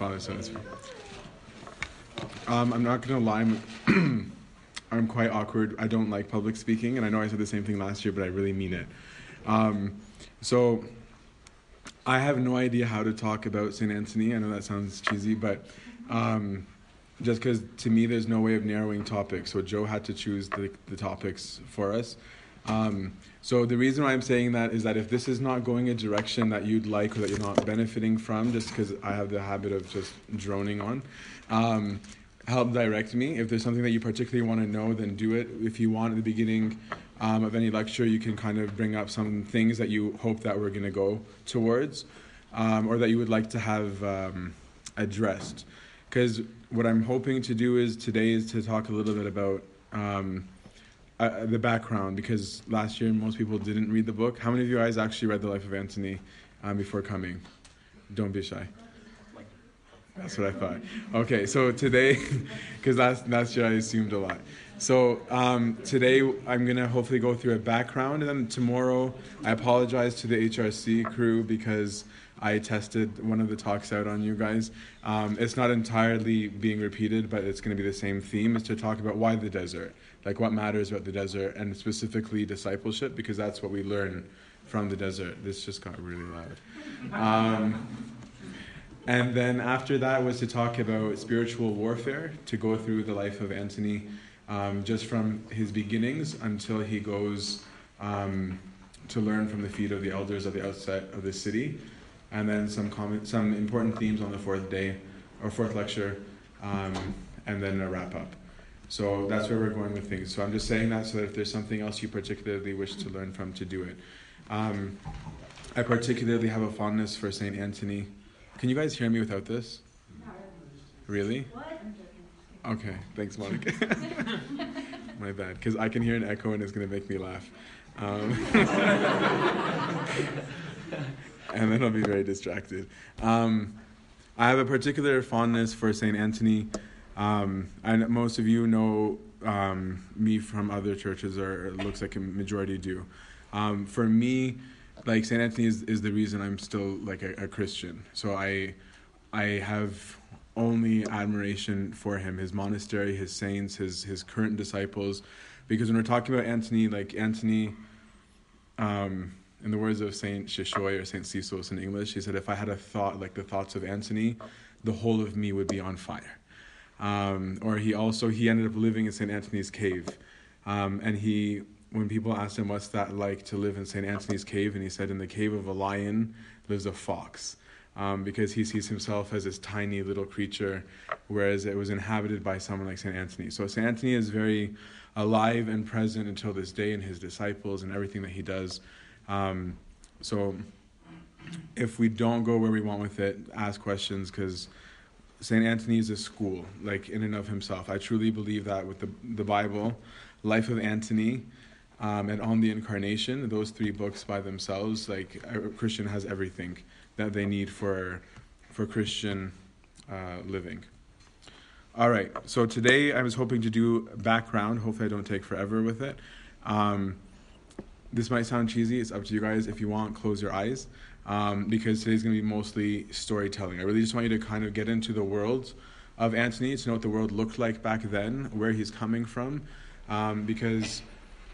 Father, Son, and Spirit. Um, I'm not gonna lie. I'm, I'm quite awkward. I don't like public speaking, and I know I said the same thing last year, but I really mean it. Um, so I have no idea how to talk about St. Anthony. I know that sounds cheesy, but um, just because to me there's no way of narrowing topics. So Joe had to choose the, the topics for us. Um, so the reason why I'm saying that is that if this is not going a direction that you'd like or that you're not benefiting from, just because I have the habit of just droning on, um, help direct me. If there's something that you particularly want to know, then do it. If you want at the beginning um, of any lecture, you can kind of bring up some things that you hope that we're going to go towards, um, or that you would like to have um, addressed. Because what I'm hoping to do is today is to talk a little bit about um, uh, the background because last year most people didn't read the book. How many of you guys actually read the life of Antony um, before coming? Don't be shy. That's what I thought. Okay, so today, because last last year I assumed a lot. So um, today I'm gonna hopefully go through a background, and then tomorrow I apologize to the HRC crew because I tested one of the talks out on you guys. Um, it's not entirely being repeated, but it's to be the same theme. Is to talk about why the desert, like what matters about the desert, and specifically discipleship, because that's what we learn from the desert. This just got really loud. Um, and then after that was to talk about spiritual warfare, to go through the life of Antony, um, just from his beginnings until he goes um, to learn from the feet of the elders of the outset of the city and then some comment, some important themes on the fourth day or fourth lecture, um, and then a wrap up. So that's where we're going with things. So I'm just saying that so that if there's something else you particularly wish to learn from, to do it. Um, I particularly have a fondness for Saint Anthony. Can you guys hear me without this? Really? Okay, thanks, Monica. My bad, because I can hear an echo and it's going to make me laugh. Um, and then I'll be very distracted. Um, I have a particular fondness for St. Anthony. Um, and most of you know um, me from other churches, or it looks like a majority do. Um, for me, like St. Anthony is, is the reason I'm still like a, a Christian. So I, I have only admiration for him, his monastery, his saints, his his current disciples, because when we're talking about Anthony, like Anthony, um, in the words of Saint Shishoy or Saint Sisos in English, he said, "If I had a thought like the thoughts of Antony, the whole of me would be on fire." Um, or he also he ended up living in Saint Anthony's cave, um, and he when people asked him what's that like to live in Saint Anthony's cave, and he said, "In the cave of a lion lives a fox." Um, because he sees himself as this tiny little creature, whereas it was inhabited by someone like St. Anthony. So St. Anthony is very alive and present until this day in his disciples and everything that he does. Um, so if we don't go where we want with it, ask questions because St. Anthony is a school, like in and of himself. I truly believe that with the, the Bible, Life of Antony, um, and On the Incarnation, those three books by themselves, like a Christian has everything that they need for, for Christian uh, living. All right, so today I was hoping to do background. Hopefully, I don't take forever with it. Um, this might sound cheesy. It's up to you guys. If you want, close your eyes. Um, because today's going to be mostly storytelling. I really just want you to kind of get into the world of Antony, to know what the world looked like back then, where he's coming from. Um, because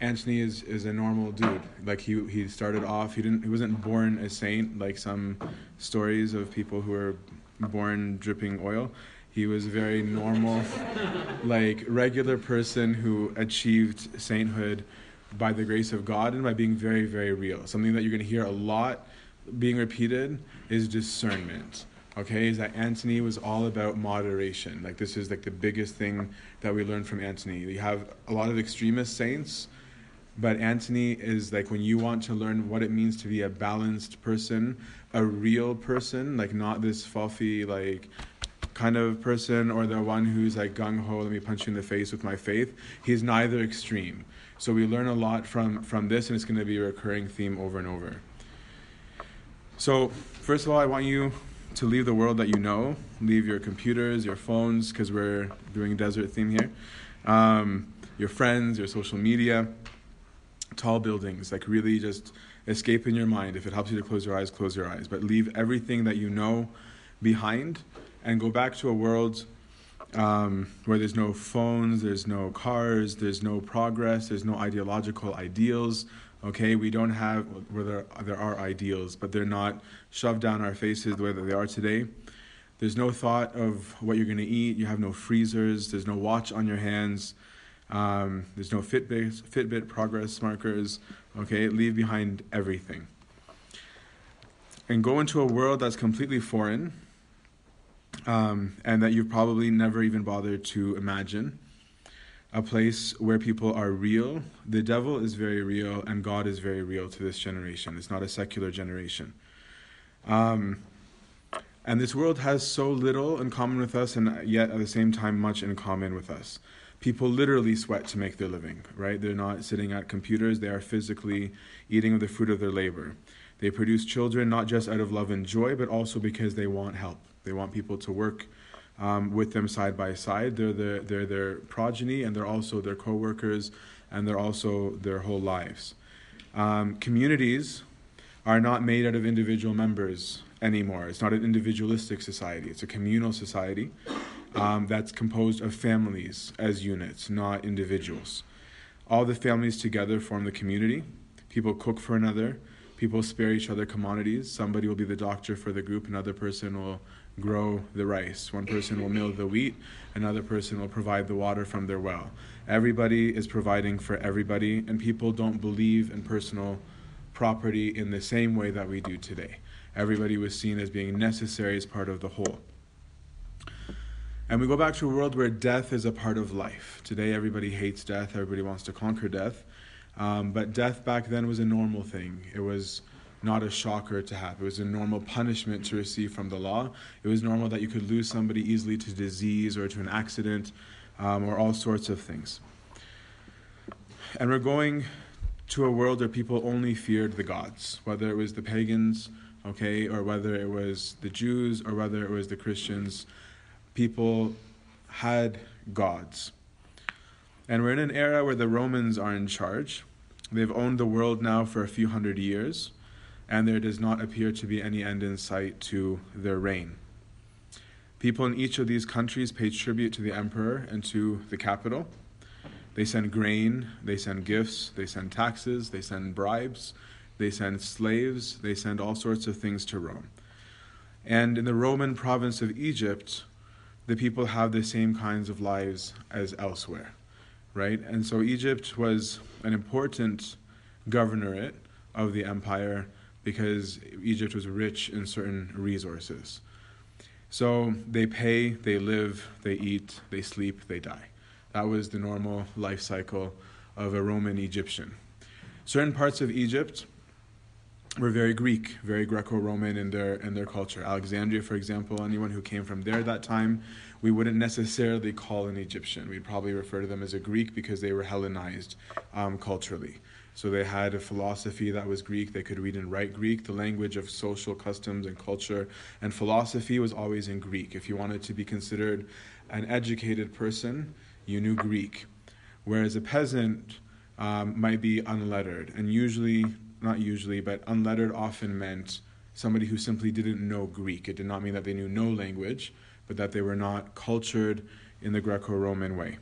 Antony is, is a normal dude. Like he he started off, he didn't he wasn't born a saint like some stories of people who are born dripping oil. He was a very normal, like regular person who achieved sainthood by the grace of God and by being very, very real. Something that you're going to hear a lot being repeated is discernment. Okay, is that Antony was all about moderation. Like this is like the biggest thing that we learned from Antony. You have a lot of extremist saints, but Antony is like when you want to learn what it means to be a balanced person, a real person, like not this fluffy like kind of person or the one who's like gung ho, let me punch you in the face with my faith. He's neither extreme. So we learn a lot from, from this, and it's going to be a recurring theme over and over. So, first of all, I want you to leave the world that you know, leave your computers, your phones, because we're doing a desert theme here, um, your friends, your social media, tall buildings, like really just escape in your mind. If it helps you to close your eyes, close your eyes. But leave everything that you know behind and go back to a world um, where there's no phones, there's no cars, there's no progress, there's no ideological ideals. Okay, we don't have where there, there are ideals, but they're not shoved down our faces the way that they are today. There's no thought of what you're going to eat. You have no freezers. There's no watch on your hands. Um, there's no Fitbit, Fitbit progress markers. Okay, leave behind everything. And go into a world that's completely foreign um, and that you've probably never even bothered to imagine. A place where people are real. The devil is very real, and God is very real to this generation. It's not a secular generation. Um, and this world has so little in common with us, and yet at the same time, much in common with us. People literally sweat to make their living, right? They're not sitting at computers, they are physically eating of the fruit of their labor. They produce children not just out of love and joy, but also because they want help. They want people to work um, with them side by side. They're, the, they're their progeny, and they're also their co workers, and they're also their whole lives. Um, communities are not made out of individual members anymore. It's not an individualistic society, it's a communal society um, that's composed of families as units, not individuals. All the families together form the community. People cook for another. People spare each other commodities. Somebody will be the doctor for the group, another person will grow the rice. One person will mill the wheat, another person will provide the water from their well. Everybody is providing for everybody, and people don't believe in personal property in the same way that we do today. Everybody was seen as being necessary as part of the whole. And we go back to a world where death is a part of life. Today, everybody hates death, everybody wants to conquer death. Um, but death back then was a normal thing. It was not a shocker to have. It was a normal punishment to receive from the law. It was normal that you could lose somebody easily to disease or to an accident um, or all sorts of things. And we're going to a world where people only feared the gods, whether it was the pagans, okay, or whether it was the Jews or whether it was the Christians. People had gods. And we're in an era where the Romans are in charge. They've owned the world now for a few hundred years and there does not appear to be any end in sight to their reign. People in each of these countries pay tribute to the emperor and to the capital. They send grain, they send gifts, they send taxes, they send bribes, they send slaves, they send all sorts of things to Rome. And in the Roman province of Egypt, the people have the same kinds of lives as elsewhere, right? And so Egypt was an important governorate of the empire because Egypt was rich in certain resources. So they pay, they live, they eat, they sleep, they die. That was the normal life cycle of a Roman Egyptian. Certain parts of Egypt were very Greek, very Greco-Roman in their in their culture. Alexandria, for example, anyone who came from there that time, we wouldn't necessarily call an Egyptian. We'd probably refer to them as a Greek because they were Hellenized um, culturally. So they had a philosophy that was Greek. They could read and write Greek. The language of social customs and culture and philosophy was always in Greek. If you wanted to be considered an educated person, you knew Greek. Whereas a peasant um, might be unlettered. And usually, not usually, but unlettered often meant somebody who simply didn't know Greek. It did not mean that they knew no language, but that they were not cultured in the Greco Roman way.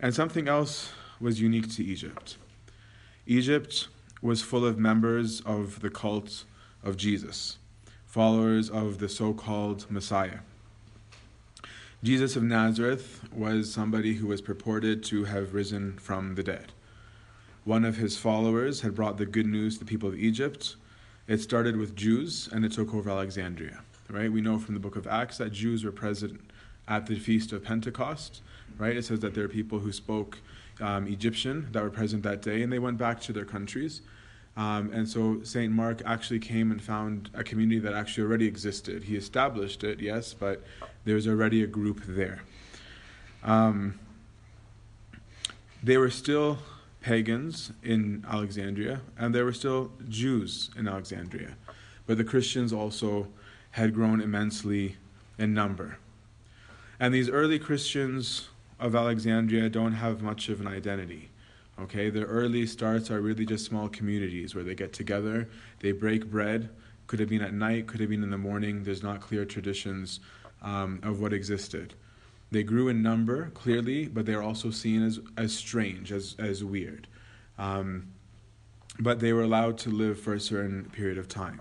And something else was unique to Egypt. Egypt was full of members of the cult of Jesus, followers of the so called Messiah. Jesus of Nazareth was somebody who was purported to have risen from the dead. One of his followers had brought the good news to the people of Egypt. It started with Jews and it took over Alexandria. Right? We know from the book of Acts that Jews were present at the feast of Pentecost. Right? It says that there are people who spoke um, Egyptian that were present that day, and they went back to their countries. Um, and so St. Mark actually came and found a community that actually already existed. He established it, yes, but there was already a group there. Um, they were still pagans in Alexandria, and there were still Jews in Alexandria. But the Christians also had grown immensely in number. And these early Christians of Alexandria don't have much of an identity. Okay, their early starts are really just small communities where they get together, they break bread, could have been at night, could have been in the morning. There's not clear traditions um, of what existed. They grew in number, clearly, but they're also seen as, as strange, as, as weird. Um, but they were allowed to live for a certain period of time.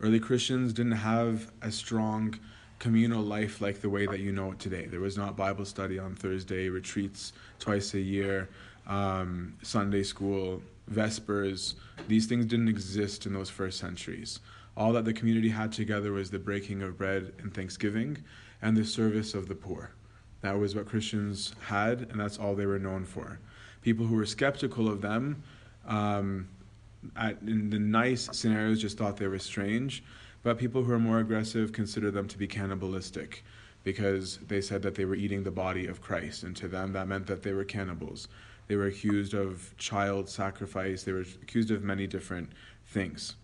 Early Christians didn't have a strong communal life like the way that you know it today. There was not Bible study on Thursday, retreats twice a year, um, Sunday school, Vespers. These things didn't exist in those first centuries. All that the community had together was the breaking of bread and thanksgiving and the service of the poor. That was what Christians had, and that's all they were known for. People who were skeptical of them, um, at, in the nice scenarios, just thought they were strange, but people who are more aggressive consider them to be cannibalistic because they said that they were eating the body of Christ, and to them that meant that they were cannibals. They were accused of child sacrifice, they were accused of many different things.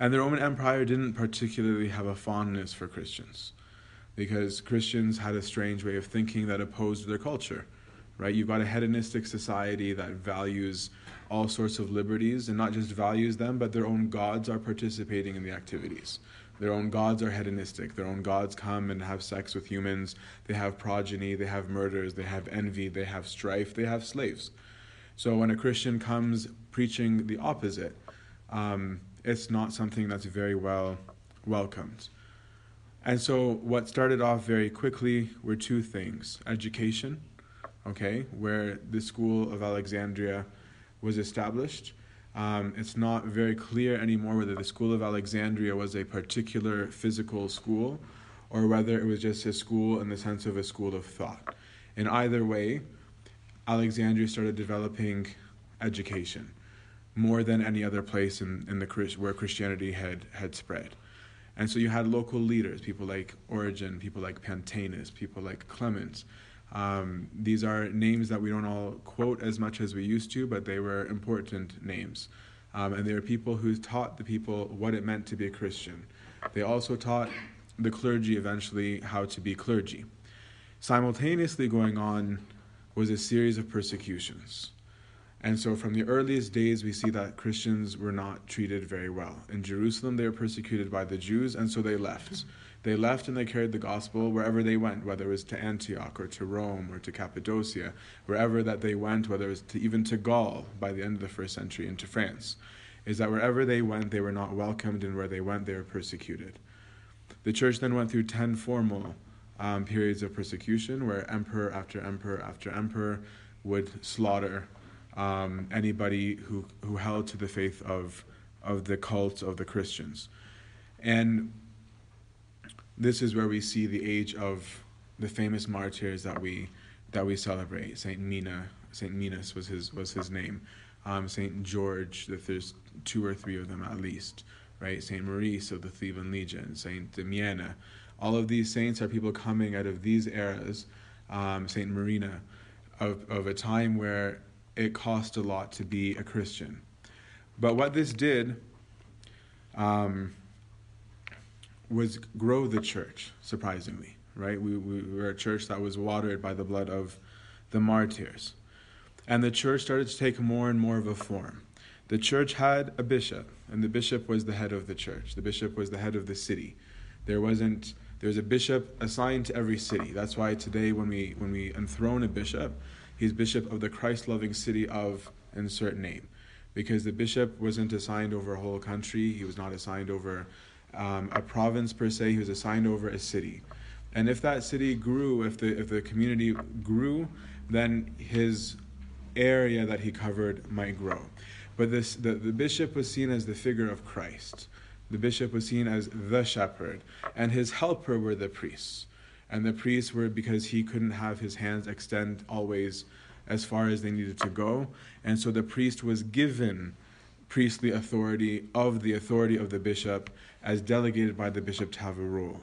And the Roman Empire didn't particularly have a fondness for Christians because Christians had a strange way of thinking that opposed their culture, right? You've got a hedonistic society that values all sorts of liberties and not just values them, but their own gods are participating in the activities. Their own gods are hedonistic. Their own gods come and have sex with humans. They have progeny, they have murders, they have envy, they have strife, they have slaves. So when a Christian comes preaching the opposite, um, it's not something that's very well welcomed. And so, what started off very quickly were two things education, okay, where the school of Alexandria was established. Um, it's not very clear anymore whether the school of Alexandria was a particular physical school or whether it was just a school in the sense of a school of thought. In either way, Alexandria started developing education more than any other place in, in the where Christianity had, had spread. And so you had local leaders, people like Origen, people like Pantaenus, people like Clement. Um, these are names that we don't all quote as much as we used to, but they were important names. Um, and they were people who taught the people what it meant to be a Christian. They also taught the clergy eventually how to be clergy. Simultaneously going on was a series of persecutions. And so, from the earliest days, we see that Christians were not treated very well. In Jerusalem, they were persecuted by the Jews, and so they left. They left and they carried the gospel wherever they went, whether it was to Antioch or to Rome or to Cappadocia, wherever that they went, whether it was to, even to Gaul by the end of the first century into France. Is that wherever they went, they were not welcomed, and where they went, they were persecuted. The church then went through 10 formal um, periods of persecution where emperor after emperor after emperor would slaughter um, anybody who, who held to the faith of, of the cult of the Christians. And this is where we see the age of the famous martyrs that we, that we celebrate. Saint Mina, Saint Minas was his, was his name. Um, Saint George, that there's two or three of them at least, right? Saint Maurice of the Theban Legion, Saint Damiana. All of these saints are people coming out of these eras. Um, Saint Marina, of, of a time where it cost a lot to be a Christian. But what this did um, was grow the church, surprisingly, right? We, we were a church that was watered by the blood of the martyrs. And the church started to take more and more of a form. The church had a bishop, and the bishop was the head of the church. The bishop was the head of the city. There wasn't there was a bishop assigned to every city. That's why today when we when we enthrone a bishop, he's bishop of the Christ loving city of insert name. Because the bishop wasn't assigned over a whole country, he was not assigned over um, a province per se, he was assigned over a city. And if that city grew, if the, if the community grew, then his area that he covered might grow. But this, the, the bishop was seen as the figure of Christ. The bishop was seen as the shepherd, and his helper were the priests and the priests were because he couldn't have his hands extend always as far as they needed to go. And so the priest was given priestly authority of the authority of the bishop as delegated by the bishop to have a role.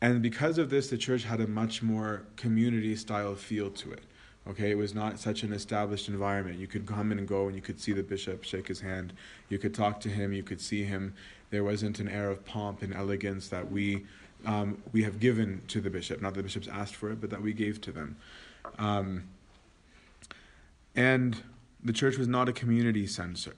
And because of this, the church had a much more community style feel to it. Okay, it was not such an established environment. You could come in and go and you could see the bishop shake his hand. You could talk to him, you could see him. There wasn't an air of pomp and elegance that we um, we have given to the bishop. Not that the bishops asked for it, but that we gave to them. Um, and the church was not a community center.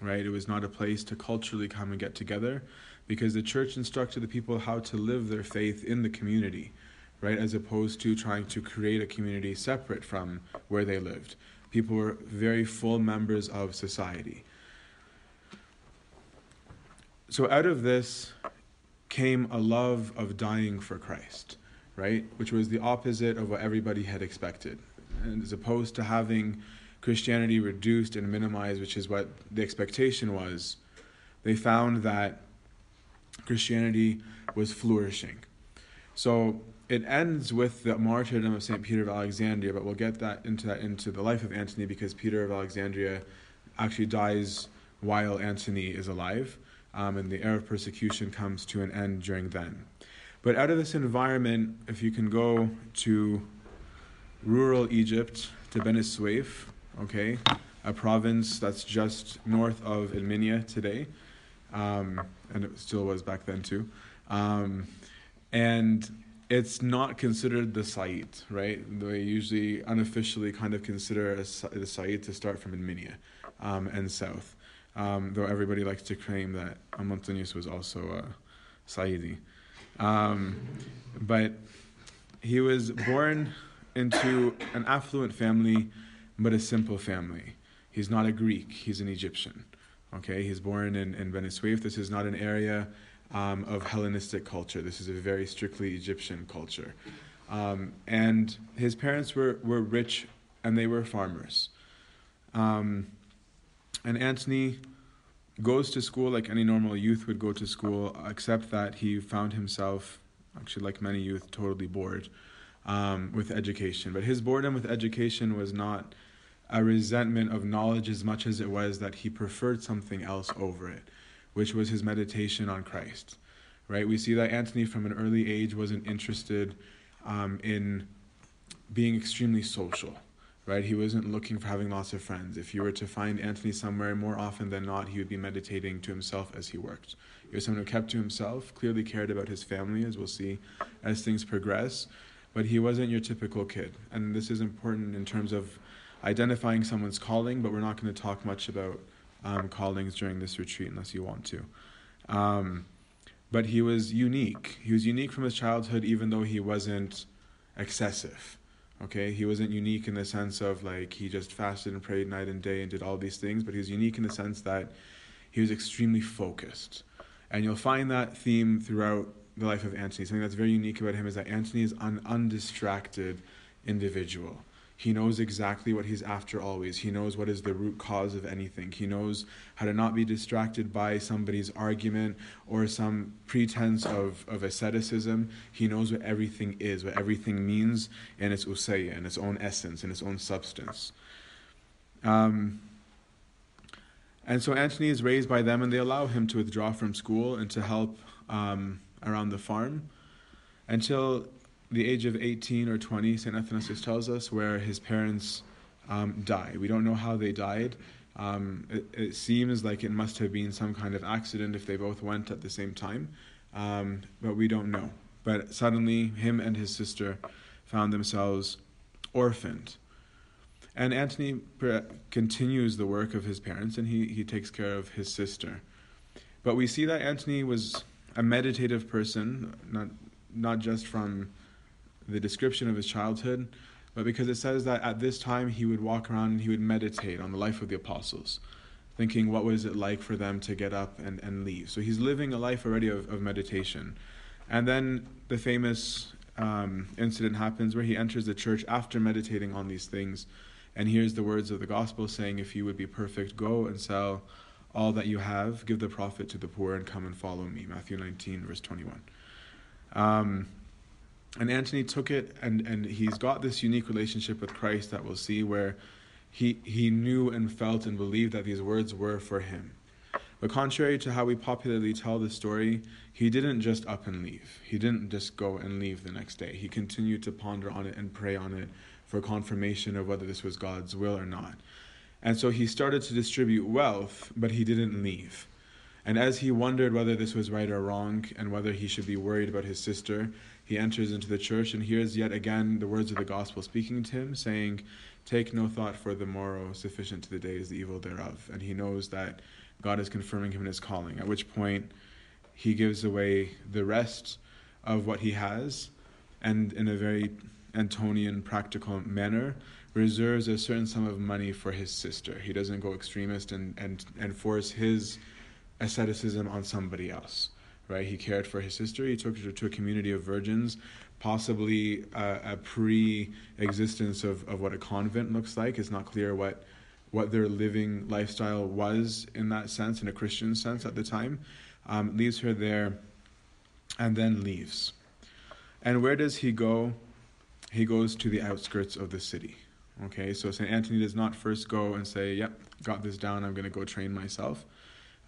right? It was not a place to culturally come and get together because the church instructed the people how to live their faith in the community, right? As opposed to trying to create a community separate from where they lived. People were very full members of society. So out of this came a love of dying for Christ, right? Which was the opposite of what everybody had expected. And as opposed to having Christianity reduced and minimized, which is what the expectation was, they found that Christianity was flourishing. So it ends with the martyrdom of Saint Peter of Alexandria, but we'll get that into that into the life of Antony because Peter of Alexandria actually dies while Antony is alive, um, and the era of persecution comes to an end during then. But out of this environment, if you can go to rural Egypt, to Beni Suef, okay, a province that's just north of Ilminia today, um, and it still was back then too. Um, and it's not considered the site, right? They usually unofficially kind of consider the site to start from Ilminia um, and south, um, though everybody likes to claim that Antonius was also a Saidi. Um, but he was born into an affluent family, but a simple family. He's not a Greek, he's an Egyptian. Okay, he's born in, in Suef. This is not an area um, of Hellenistic culture. This is a very strictly Egyptian culture. Um, and his parents were, were rich and they were farmers. Um, and Antony goes to school like any normal youth would go to school, except that he found himself, actually, like many youth, totally bored um, with education. But his boredom with education was not a resentment of knowledge as much as it was that he preferred something else over it, which was his meditation on Christ. Right? We see that Antony from an early age wasn't interested um, in being extremely social. Right? He wasn't looking for having lots of friends. If you were to find Antony somewhere, more often than not, he would be meditating to himself as he worked. He was someone who kept to himself, clearly cared about his family, as we'll see as things progress, but he wasn't your typical kid. And this is important in terms of identifying someone's calling, but we're not going to talk much about um, callings during this retreat unless you want to. Um, but he was unique. He was unique from his childhood, even though he wasn't excessive. Okay, he wasn't unique in the sense of like he just fasted and prayed night and day and did all these things, but he was unique in the sense that he was extremely focused. And you'll find that theme throughout the life of Antony. Something that's very unique about him is that Antony is an undistracted individual. He knows exactly what he's after always. He knows what is the root cause of anything. He knows how to not be distracted by somebody's argument or some pretense of, of asceticism. He knows what everything is, what everything means in its ousia, in its own essence, in its own substance. Um, and so Antony is raised by them, and they allow him to withdraw from school and to help um, around the farm until the age of 18 or 20, St. Athanasius tells us, where his parents um, die. We don't know how they died. Um, it, it, seems like it must have been some kind of accident if they both went at the same time, um, but we don't know. But suddenly, him and his sister found themselves orphaned. And Antony continues the work of his parents and he, he takes care of his sister. But we see that Antony was a meditative person, not, not just from the description of his childhood, but because it says that at this time he would walk around and he would meditate on the life of the apostles, thinking what was it like for them to get up and, and leave. So he's living a life already of, of meditation. And then the famous um, incident happens where he enters the church after meditating on these things and hears the words of the gospel saying, If you would be perfect, go and sell all that you have, give the profit to the poor, and come and follow me. Matthew 19, verse 21. Um, and Antony took it, and, and he's got this unique relationship with Christ that we'll see where he, he knew and felt and believed that these words were for him. But contrary to how we popularly tell the story, he didn't just up and leave. He didn't just go and leave the next day. He continued to ponder on it and pray on it for confirmation of whether this was God's will or not. And so he started to distribute wealth, but he didn't leave. And as he wondered whether this was right or wrong and whether he should be worried about his sister, he enters into the church and hears yet again the words of the gospel speaking to him, saying, Take no thought for the morrow, sufficient to the day is the evil thereof. And he knows that God is confirming him in his calling, at which point he gives away the rest of what he has and, in a very Antonian practical manner, reserves a certain sum of money for his sister. He doesn't go extremist and, and, and force his asceticism on somebody else. Right? He cared for his sister. He took her to a community of virgins, possibly a, a pre-existence of, of what a convent looks like. It's not clear what what their living lifestyle was in that sense, in a Christian sense at the time. Um, leaves her there, and then leaves. And where does he go? He goes to the outskirts of the city. Okay, so St. Anthony does not first go and say, Yep, got this down, I'm going to go train myself.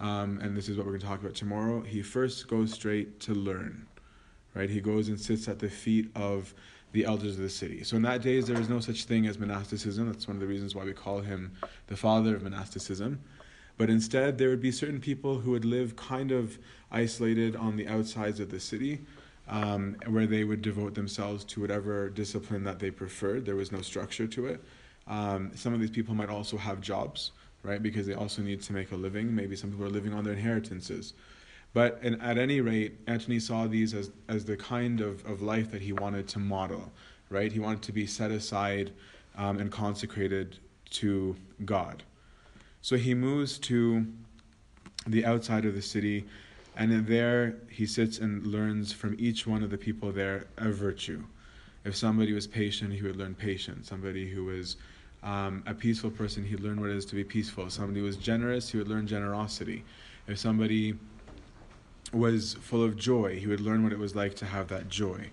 Um, and this is what we're going to talk about tomorrow. He first goes straight to learn, right? He goes and sits at the feet of the elders of the city. So in that days, there was no such thing as monasticism. That's one of the reasons why we call him the father of monasticism. But instead, there would be certain people who would live kind of isolated on the outsides of the city, um, where they would devote themselves to whatever discipline that they preferred. There was no structure to it. Um, some of these people might also have jobs, right? Because they also need to make a living. Maybe some people are living on their inheritances. But in, at any rate, Antony saw these as, as the kind of, of life that he wanted to model, right? He wanted to be set aside um, and consecrated to God. So he moves to the outside of the city and there he sits and learns from each one of the people there a virtue. If somebody was patient, he would learn patience. Somebody who was um, a peaceful person, he'd learn what it is to be peaceful. If somebody was generous, he would learn generosity. If somebody was full of joy, he would learn what it was like to have that joy.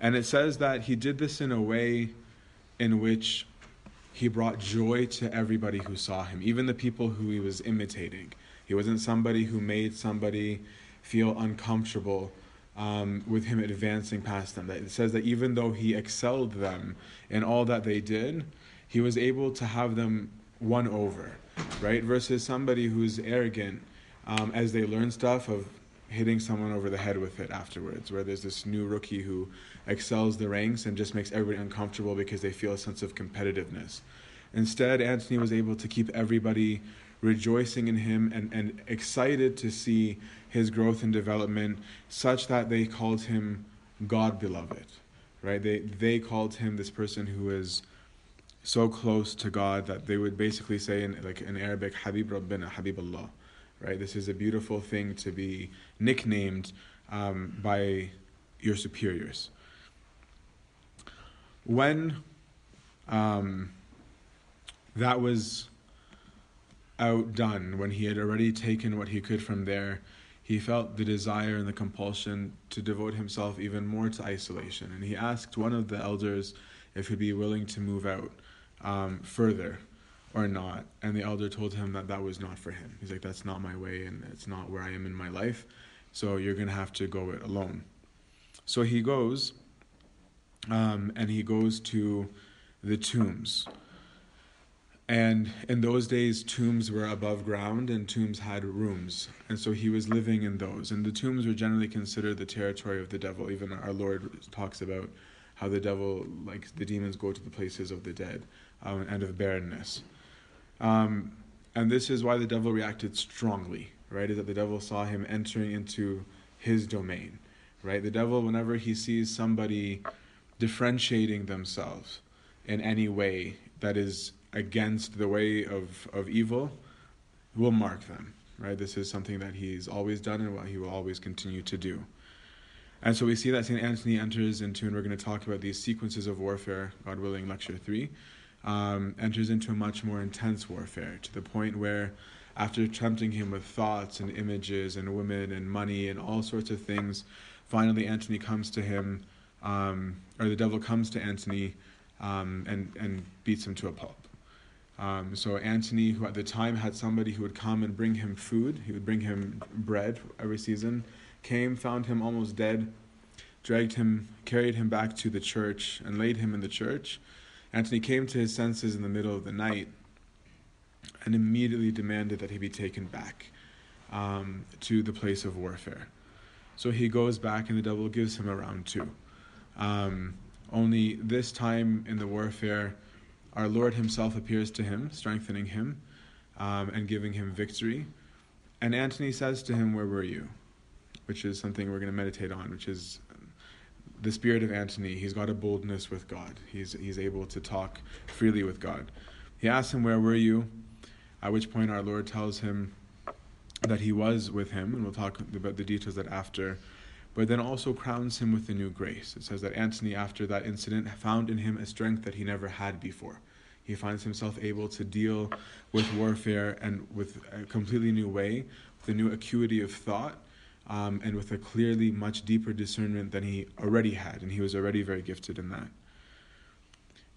And it says that he did this in a way in which he brought joy to everybody who saw him, even the people who he was imitating. He wasn't somebody who made somebody feel uncomfortable um, with him advancing past them. It says that even though he excelled them in all that they did, he was able to have them won over, right? Versus somebody who's arrogant um, as they learn stuff of hitting someone over the head with it afterwards, where there's this new rookie who excels the ranks and just makes everybody uncomfortable because they feel a sense of competitiveness. Instead, Antony was able to keep everybody rejoicing in him and, and excited to see his growth and development, such that they called him God beloved. Right? They they called him this person who is so close to God that they would basically say in like in Arabic, Habib Rabbina, Habib Allah. Right? This is a beautiful thing to be nicknamed um, by your superiors. When um, that was outdone when he had already taken what he could from there. He felt the desire and the compulsion to devote himself even more to isolation. And he asked one of the elders if he'd be willing to move out um, further or not. And the elder told him that that was not for him. He's like, that's not my way and it's not where I am in my life. So you're going to have to go it alone. So he goes um, and he goes to the tombs. And in those days, tombs were above ground and tombs had rooms. And so he was living in those. And the tombs were generally considered the territory of the devil. Even our Lord talks about how the devil, like the demons, go to the places of the dead um, and of barrenness. Um, and this is why the devil reacted strongly, right? Is that the devil saw him entering into his domain, right? The devil, whenever he sees somebody differentiating themselves in any way that is against the way of, of evil will mark them. Right? This is something that he's always done and what he will always continue to do. And so we see that St. Anthony enters into, and we're going to talk about these sequences of warfare, God willing, lecture three, um, enters into a much more intense warfare to the point where, after tempting him with thoughts and images and women and money and all sorts of things, finally Antony comes to him, um, or the devil comes to Antony um, and, and beats him to a pulp. Um, so Antony, who at the time had somebody who would come and bring him food, he would bring him bread every season, came, found him almost dead, dragged him, carried him back to the church, and laid him in the church. Antony came to his senses in the middle of the night and immediately demanded that he be taken back um, to the place of warfare. So he goes back, and the devil gives him a round two. Um, only this time in the warfare, our Lord Himself appears to him, strengthening him um, and giving him victory. And Antony says to him, Where were you? Which is something we're going to meditate on, which is the spirit of Antony. He's got a boldness with God, he's, he's able to talk freely with God. He asks him, Where were you? At which point our Lord tells him that he was with him, and we'll talk about the details that after but then also crowns him with a new grace. It says that Antony, after that incident, found in him a strength that he never had before. He finds himself able to deal with warfare and with a completely new way, with a new acuity of thought, um, and with a clearly much deeper discernment than he already had, and he was already very gifted in that.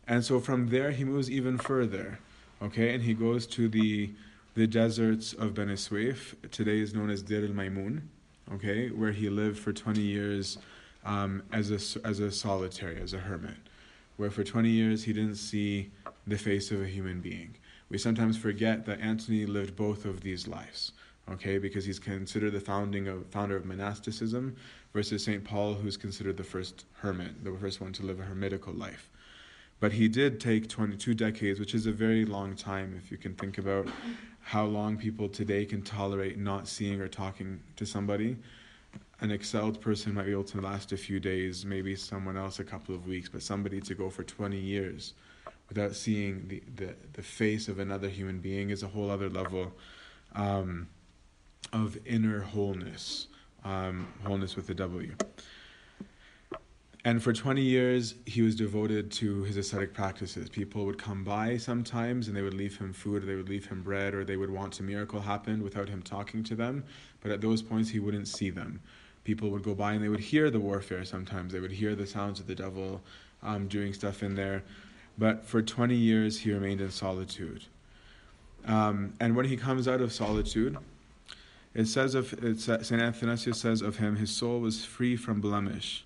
And so from there, he moves even further, okay, and he goes to the the deserts of Beni Suef, today is known as Dir al Maimun okay, where he lived for 20 years um, as, a, as a solitary, as a hermit, where for 20 years he didn't see the face of a human being. We sometimes forget that Antony lived both of these lives, okay, because he's considered the founding of, founder of monasticism versus St. Paul, who's considered the first hermit, the first one to live a hermitical life. But he did take 22 decades, which is a very long time if you can think about how long people today can tolerate not seeing or talking to somebody. An excelled person might be able to last a few days, maybe someone else a couple of weeks, but somebody to go for 20 years without seeing the, the, the face of another human being is a whole other level um, of inner wholeness, um, wholeness with a W. And for 20 years, he was devoted to his ascetic practices. People would come by sometimes and they would leave him food, or they would leave him bread, or they would want a miracle happen without him talking to them. But at those points, he wouldn't see them. People would go by and they would hear the warfare sometimes. They would hear the sounds of the devil um, doing stuff in there. But for 20 years, he remained in solitude. Um, and when he comes out of solitude, it says of St. Athanasius says of him, his soul was free from blemish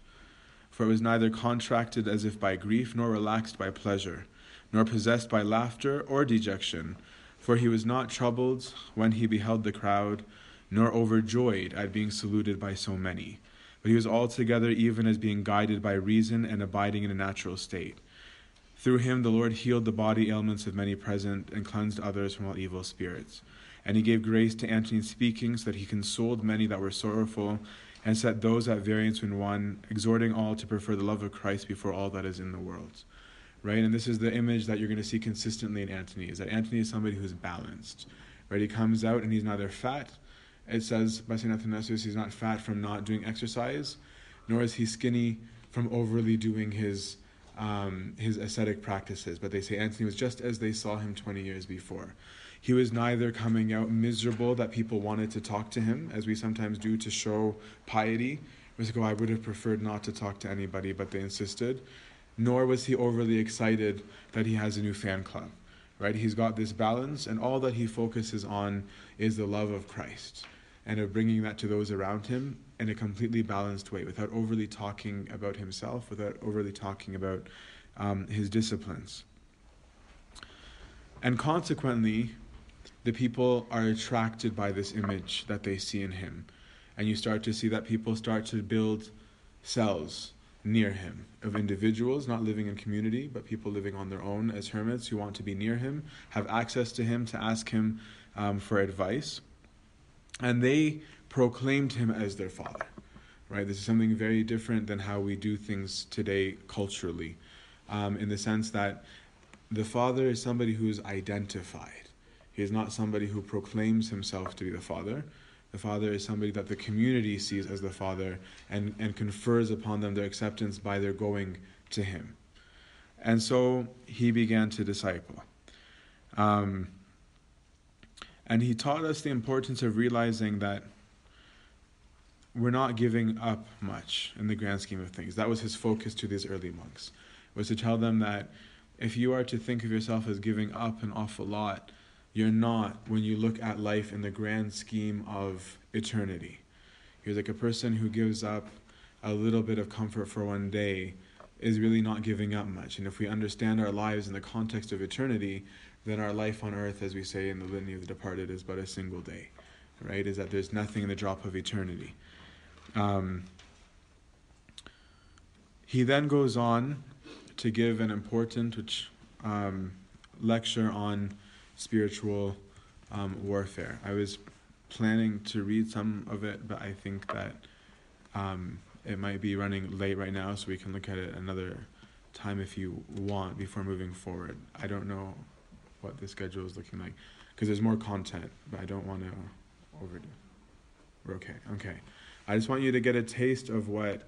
for it was neither contracted as if by grief, nor relaxed by pleasure, nor possessed by laughter or dejection. For he was not troubled when he beheld the crowd, nor overjoyed at being saluted by so many. But he was altogether even as being guided by reason and abiding in a natural state. Through him the Lord healed the body ailments of many present and cleansed others from all evil spirits. And he gave grace to Antony in speaking, so that he consoled many that were sorrowful and set those at variance in one, exhorting all to prefer the love of Christ before all that is in the world. Right? And this is the image that you're going to see consistently in Antony, is that Antony is somebody who's balanced. Right? He comes out and he's neither fat, it says by St. Athanasius, he's not fat from not doing exercise, nor is he skinny from overly doing his um, his ascetic practices. But they say Antony was just as they saw him 20 years before. He was neither coming out miserable that people wanted to talk to him, as we sometimes do to show piety. It was like, oh, I would have preferred not to talk to anybody, but they insisted. Nor was he overly excited that he has a new fan club, right? He's got this balance, and all that he focuses on is the love of Christ and of bringing that to those around him in a completely balanced way, without overly talking about himself, without overly talking about um, his disciplines. And consequently, the people are attracted by this image that they see in him. And you start to see that people start to build cells near him of individuals not living in community, but people living on their own as hermits who want to be near him, have access to him to ask him um, for advice. And they proclaimed him as their father. Right? This is something very different than how we do things today culturally, um, in the sense that the father is somebody who's identified he is not somebody who proclaims himself to be the Father. The Father is somebody that the community sees as the Father and, and confers upon them their acceptance by their going to Him. And so he began to disciple. Um, and he taught us the importance of realizing that we're not giving up much in the grand scheme of things. That was his focus to these early monks, was to tell them that if you are to think of yourself as giving up an awful lot, you're not when you look at life in the grand scheme of eternity. You're like a person who gives up a little bit of comfort for one day is really not giving up much. And if we understand our lives in the context of eternity, then our life on earth, as we say in the Litany of the Departed, is but a single day, right? Is that there's nothing in the drop of eternity. Um, he then goes on to give an important, which um, lecture on spiritual um, warfare. I was planning to read some of it, but I think that um, it might be running late right now, so we can look at it another time if you want before moving forward. I don't know what the schedule is looking like because there's more content, but I don't want to overdo. We're okay. Okay. I just want you to get a taste of what,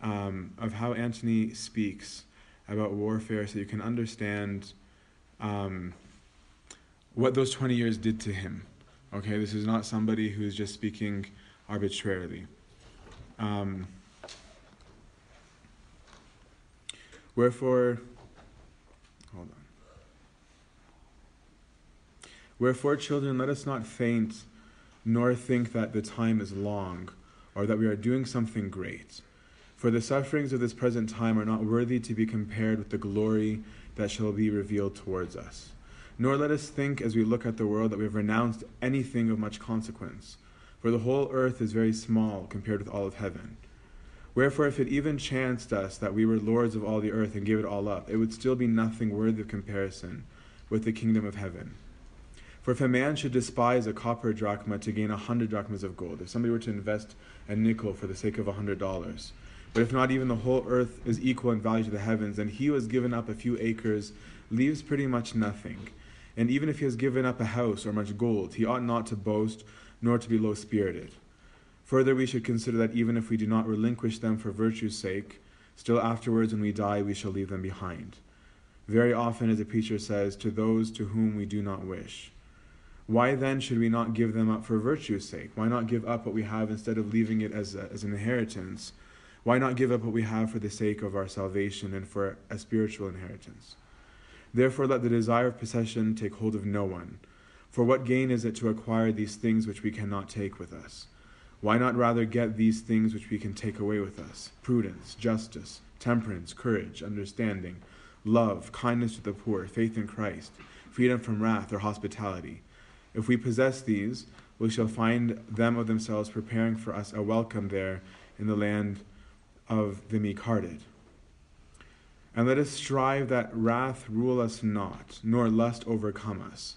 um, of how Antony speaks about warfare, so you can understand um, what those 20 years did to him. Okay, this is not somebody who's just speaking arbitrarily. Um, wherefore, hold on. Wherefore, children, let us not faint, nor think that the time is long, or that we are doing something great. For the sufferings of this present time are not worthy to be compared with the glory that shall be revealed towards us. Nor let us think, as we look at the world, that we have renounced anything of much consequence. For the whole earth is very small compared with all of heaven. Wherefore, if it even chanced us that we were lords of all the earth and gave it all up, it would still be nothing worthy of comparison with the kingdom of heaven. For if a man should despise a copper drachma to gain a hundred drachmas of gold, if somebody were to invest a nickel for the sake of a hundred dollars, but if not even the whole earth is equal in value to the heavens, and he who has given up a few acres leaves pretty much nothing. And even if he has given up a house or much gold, he ought not to boast, nor to be low spirited. Further, we should consider that even if we do not relinquish them for virtue's sake, still afterwards when we die we shall leave them behind. Very often, as the preacher says, to those to whom we do not wish. Why then should we not give them up for virtue's sake? Why not give up what we have instead of leaving it as, a, as an inheritance? Why not give up what we have for the sake of our salvation and for a spiritual inheritance? Therefore, let the desire of possession take hold of no one. For what gain is it to acquire these things which we cannot take with us? Why not rather get these things which we can take away with us? Prudence, justice, temperance, courage, understanding, love, kindness to the poor, faith in Christ, freedom from wrath, or hospitality. If we possess these, we shall find them of themselves preparing for us a welcome there in the land of the meek hearted. And let us strive that wrath rule us not, nor lust overcome us.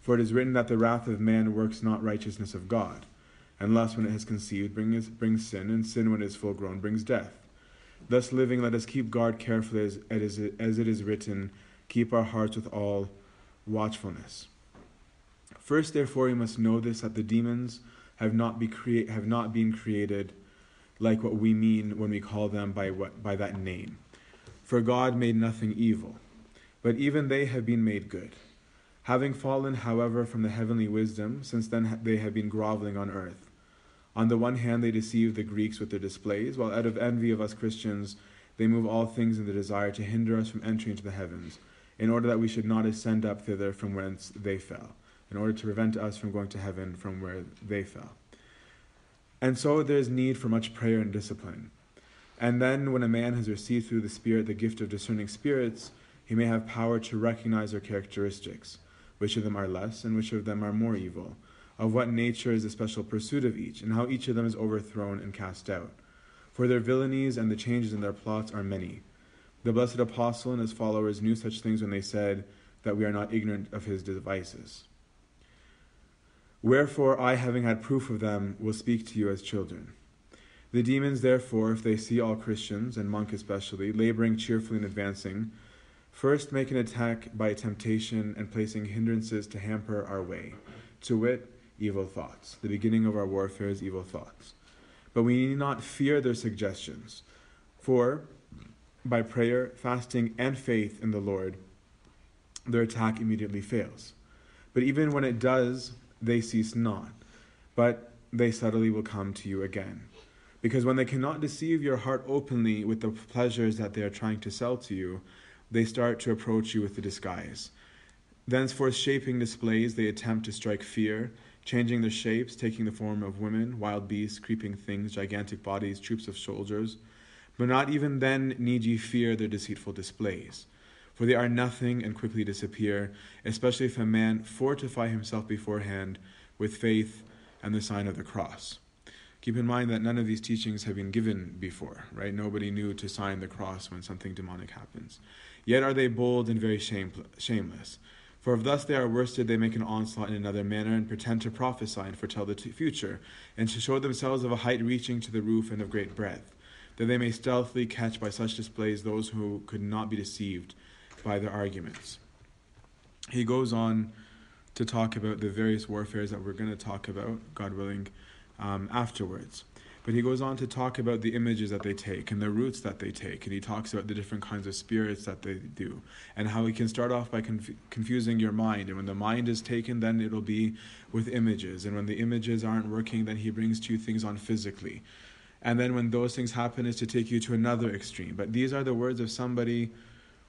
For it is written that the wrath of man works not righteousness of God. And lust, when it has conceived, brings, brings sin, and sin, when it is full grown, brings death. Thus living, let us keep guard carefully, as, as, it is written, keep our hearts with all watchfulness. First, therefore, you must know this that the demons have not, be crea- have not been created like what we mean when we call them by, what, by that name. For God made nothing evil, but even they have been made good. Having fallen, however, from the heavenly wisdom, since then they have been groveling on earth. On the one hand, they deceive the Greeks with their displays, while out of envy of us Christians, they move all things in the desire to hinder us from entering into the heavens, in order that we should not ascend up thither from whence they fell in order to prevent us from going to heaven from where they fell. And so there's need for much prayer and discipline. And then, when a man has received through the Spirit the gift of discerning spirits, he may have power to recognize their characteristics, which of them are less and which of them are more evil, of what nature is the special pursuit of each, and how each of them is overthrown and cast out. For their villainies and the changes in their plots are many. The blessed apostle and his followers knew such things when they said that we are not ignorant of his devices. Wherefore I, having had proof of them, will speak to you as children. The demons, therefore, if they see all Christians, and monk especially, laboring cheerfully and advancing, first make an attack by temptation and placing hindrances to hamper our way, to wit, evil thoughts. The beginning of our warfare is evil thoughts. But we need not fear their suggestions, for by prayer, fasting, and faith in the Lord, their attack immediately fails. But even when it does, they cease not, but they subtly will come to you again. Because when they cannot deceive your heart openly with the pleasures that they are trying to sell to you, they start to approach you with the disguise. Thenceforth, shaping displays, they attempt to strike fear, changing their shapes, taking the form of women, wild beasts, creeping things, gigantic bodies, troops of soldiers. But not even then need ye fear their deceitful displays for they are nothing and quickly disappear, especially if a man fortify himself beforehand with faith and the sign of the cross. Keep in mind that none of these teachings have been given before, right? Nobody knew to sign the cross when something demonic happens. Yet are they bold and very shame, shameless. For if thus they are worsted, they make an onslaught in another manner, and pretend to prophesy and foretell the future, and to show themselves of a height reaching to the roof and of great breadth, that they may stealthily catch by such displays those who could not be deceived by their arguments. He goes on to talk about the various warfares that we're going to talk about, God willing, um, afterwards. But he goes on to talk about the images that they take and the routes that they take, and he talks about the different kinds of spirits that they do, and how he can start off by conf- confusing your mind. And when the mind is taken, then it'll be with images. And when the images aren't working, then he brings two things on physically. And then when those things happen, is to take you to another extreme. But these are the words of somebody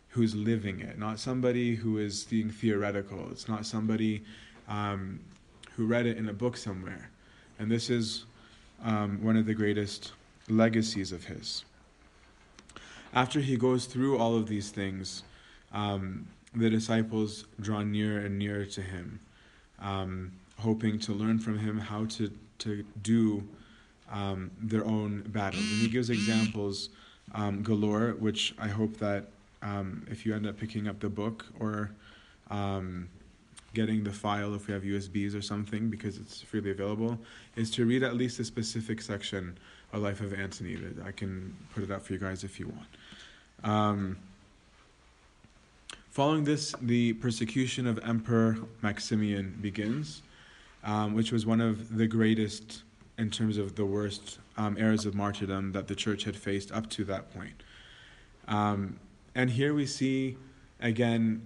who's living it, not somebody who is being theoretical. It's not somebody um, who read it in a book somewhere. And this is um, one of the greatest legacies of his. After he goes through all of these things, um, the disciples draw near and nearer to him, um, hoping to learn from him how to, to do um, their own battles. And he gives examples um, galore, which I hope that um, if you end up picking up the book or um, getting the file if we have USBs or something because it's freely available, is to read at least a specific section of Life of Antony. That I can put it up for you guys if you want. Um, following this, the persecution of Emperor Maximian begins, um, which was one of the greatest in terms of the worst um, eras of martyrdom that the church had faced up to that point. Um, and here we see again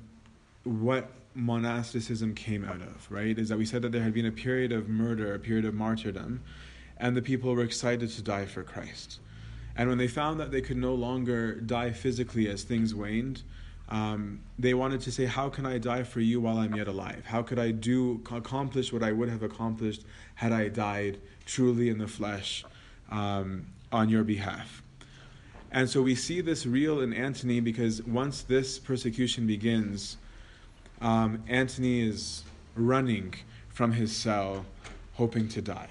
what monasticism came out of, right? Is that we said that there had been a period of murder, a period of martyrdom, and the people were excited to die for Christ. And when they found that they could no longer die physically as things waned, um, they wanted to say, How can I die for you while I'm yet alive? How could I do accomplish what I would have accomplished had I died truly in the flesh um, on your behalf? And so we see this real in Antony because once this persecution begins, um, Antony is running from his cell, hoping to die.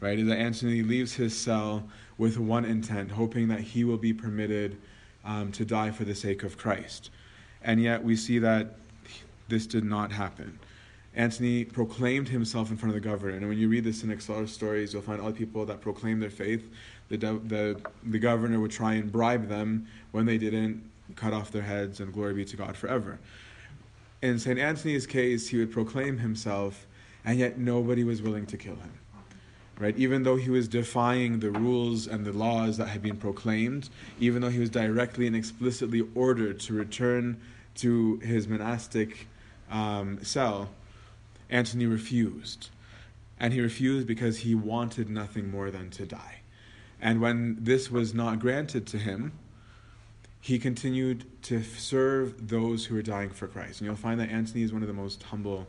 Right? That Antony leaves his cell with one intent, hoping that he will be permitted um, to die for the sake of Christ. And yet we see that this did not happen. Antony proclaimed himself in front of the governor. And when you read the Cynic stories, you'll find other people that proclaim their faith. The, the, the governor would try and bribe them. When they didn't, cut off their heads, and glory be to God forever. In St. Anthony's case, he would proclaim himself, and yet nobody was willing to kill him. Right? Even though he was defying the rules and the laws that had been proclaimed, even though he was directly and explicitly ordered to return to his monastic um, cell, Antony refused. And he refused because he wanted nothing more than to die. And when this was not granted to him, he continued to serve those who were dying for Christ. And you'll find that Antony is one of the most humble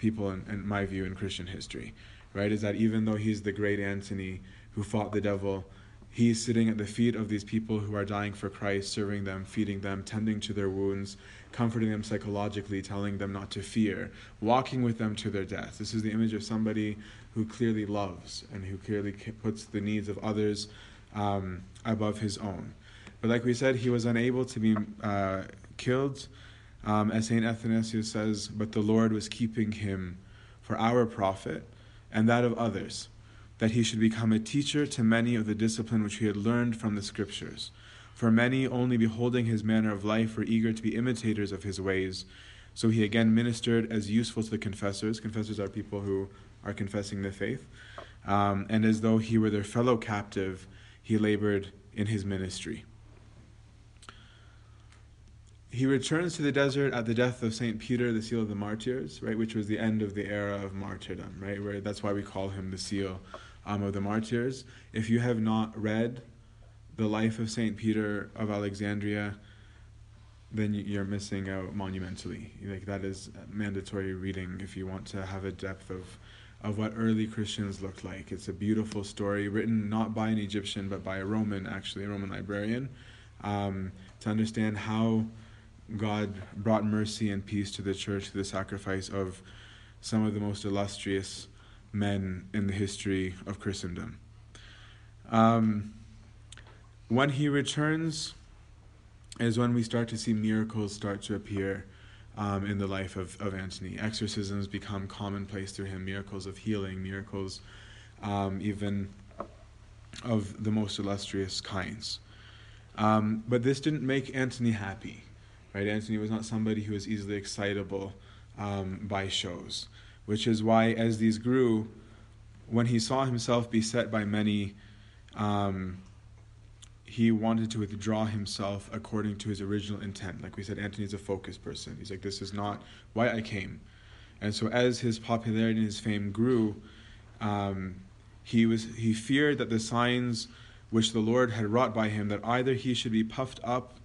people, in, in, my view, in Christian history. Right? Is that even though he's the great Antony who fought the devil, he's sitting at the feet of these people who are dying for Christ, serving them, feeding them, tending to their wounds, comforting them psychologically, telling them not to fear, walking with them to their death. This is the image of somebody who clearly loves and who clearly puts the needs of others um, above his own. But like we said, he was unable to be uh, killed. Um, as St. Athanasius says, but the Lord was keeping him for our profit and that of others, that he should become a teacher to many of the discipline which he had learned from the Scriptures. For many, only beholding his manner of life, were eager to be imitators of his ways. So he again ministered as useful to the confessors. Confessors are people who are confessing the faith. Um, and as though he were their fellow captive, he labored in his ministry he returns to the desert at the death of Saint Peter, the seal of the martyrs, right, which was the end of the era of martyrdom, right? Where that's why we call him the seal um, of the martyrs. If you have not read the life of Saint Peter of Alexandria, then you're missing out monumentally. Like that is mandatory reading if you want to have a depth of of what early Christians looked like. It's a beautiful story written not by an Egyptian but by a Roman, actually a Roman librarian, um, to understand how God brought mercy and peace to the church through the sacrifice of some of the most illustrious men in the history of Christendom. Um, when he returns, is when we start to see miracles start to appear um, in the life of, of Antony. Exorcisms become commonplace through him, miracles of healing, miracles um, even of the most illustrious kinds. Um, but this didn't make Antony happy, right? Antony was not somebody who was easily excitable um, by shows, which is why, as these grew, when he saw himself beset by many, um, he wanted to withdraw himself according to his original intent. Like we said, Antony's a focused person. He's like, this is not why I came. And so, as his popularity and his fame grew, um, he was he feared that the signs which the Lord had wrought by him, that either he should be puffed up,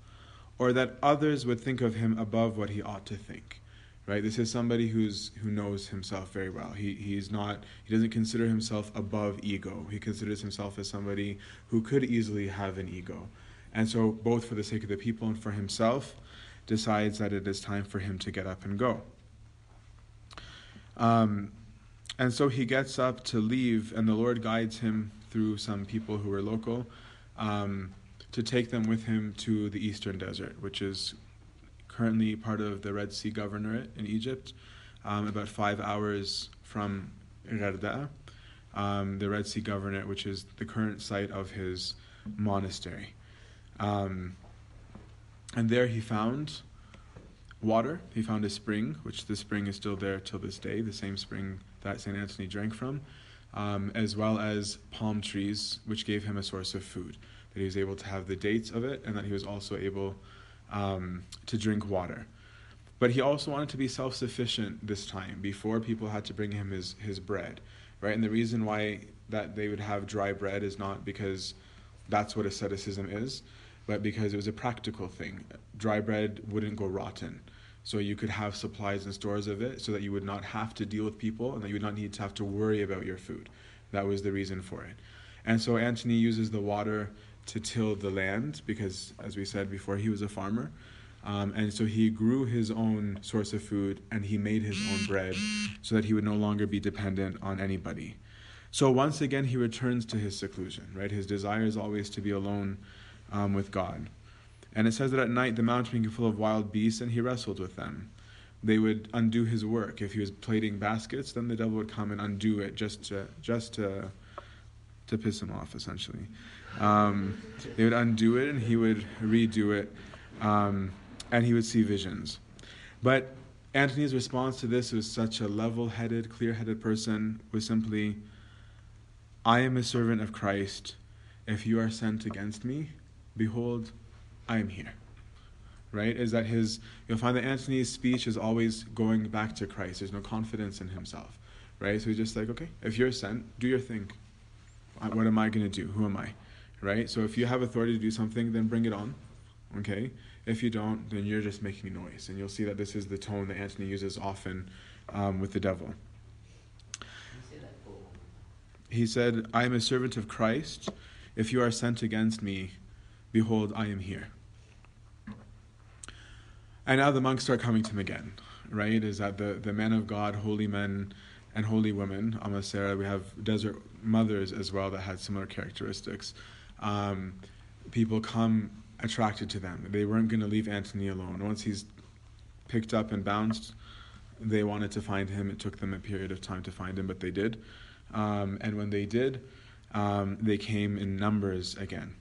or that others would think of him above what he ought to think right? This is somebody who's who knows himself very well. He he's not he doesn't consider himself above ego. He considers himself as somebody who could easily have an ego. And so both for the sake of the people and for himself decides that it is time for him to get up and go. Um, and so he gets up to leave, and the Lord guides him through some people who are local um, to take them with him to the eastern desert, which is currently part of the Red Sea Governorate in Egypt, um, about five hours from Gharda, um, the Red Sea Governorate, which is the current site of his monastery. Um, and there he found water. He found a spring, which the spring is still there till this day, the same spring that St. Anthony drank from, um, as well as palm trees, which gave him a source of food. That he was able to have the dates of it, and that he was also able um, to drink water. But he also wanted to be self sufficient this time. Before, people had to bring him his, his bread, right? And the reason why that they would have dry bread is not because that's what asceticism is, but because it was a practical thing. Dry bread wouldn't go rotten. So you could have supplies and stores of it so that you would not have to deal with people and that you would not need to have to worry about your food. That was the reason for it. And so Antony uses the water to till the land because, as we said before, he was a farmer. Um, and so he grew his own source of food and he made his own bread so that he would no longer be dependent on anybody. So once again, he returns to his seclusion, right? His desire is always to be alone um, with God. And it says that at night the mountain became full of wild beasts and he wrestled with them. They would undo his work. If he was plaiting baskets, then the devil would come and undo it just to, just to, to piss him off, essentially. Um, they would undo it and he would redo it, um, and he would see visions. But Antony's response to this was such a level headed, clear headed person was simply, I am a servant of Christ. If you are sent against me, behold, I am here. Right? Is that his, you'll find that Antony's speech is always going back to Christ. There's no confidence in himself. Right? So he's just like, okay, if you're sent, do your thing. What am I going to do? Who am I? Right? So if you have authority to do something, then bring it on, okay? If you don't, then you're just making noise. And you'll see that this is the tone that Antony uses often um, with the devil. He said, I am a servant of Christ. If you are sent against me, behold, I am here. And now the monks start coming to him again, right? Is that the, the men of God, holy men and holy women, Amma Sarah, we have desert mothers as well that had similar characteristics um, people come attracted to them. They weren't going to leave Antony alone. Once he's picked up and bounced, they wanted to find him. It took them a period of time to find him, but they did. Um, and when they did, um, they came in numbers again.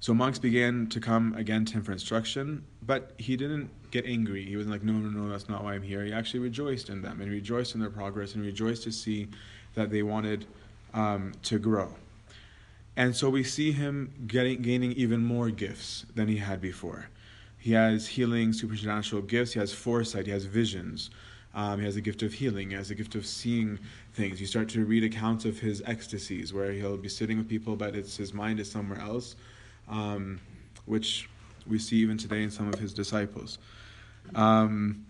So monks began to come again to him for instruction, but he didn't get angry. He wasn't like, no, no, no, that's not why I'm here. He actually rejoiced in them and rejoiced in their progress and rejoiced to see that they wanted um, to grow. And so we see him getting, gaining even more gifts than he had before. He has healing, supernatural gifts. He has foresight. He has visions. Um, he has a gift of healing. He has a gift of seeing things. You start to read accounts of his ecstasies, where he'll be sitting with people, but it's his mind is somewhere else, um, which we see even today in some of his disciples. Um,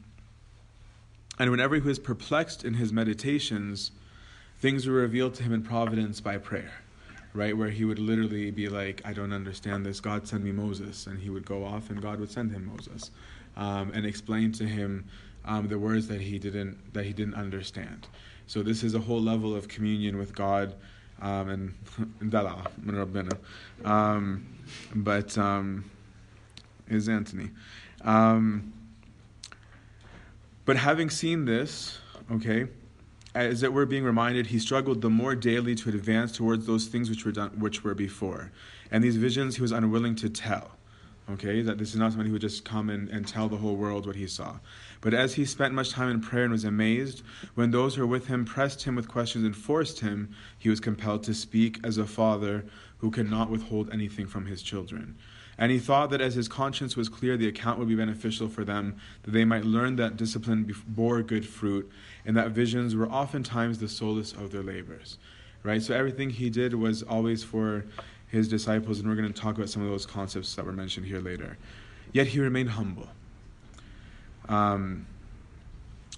and whenever he was perplexed in his meditations, things were revealed to him in providence by prayer right? Where he would literally be like, I don't understand this. God send me Moses. And he would go off and God would send him Moses um, and explain to him um, the words that he didn't that he didn't understand. So this is a whole level of communion with God um, and um, but um, is Antony. Um, but having seen this, okay, as it were being reminded, he struggled the more daily to advance towards those things which were done, which were before, and these visions he was unwilling to tell. Okay, that this is not somebody who would just come and, and tell the whole world what he saw. But as he spent much time in prayer and was amazed, when those who were with him pressed him with questions and forced him, he was compelled to speak as a father who cannot withhold anything from his children. And he thought that as his conscience was clear, the account would be beneficial for them, that they might learn that discipline bore good fruit, and that visions were oftentimes the solace of their labors. Right? So everything he did was always for his disciples, and we're going to talk about some of those concepts that were mentioned here later. Yet he remained humble. Um,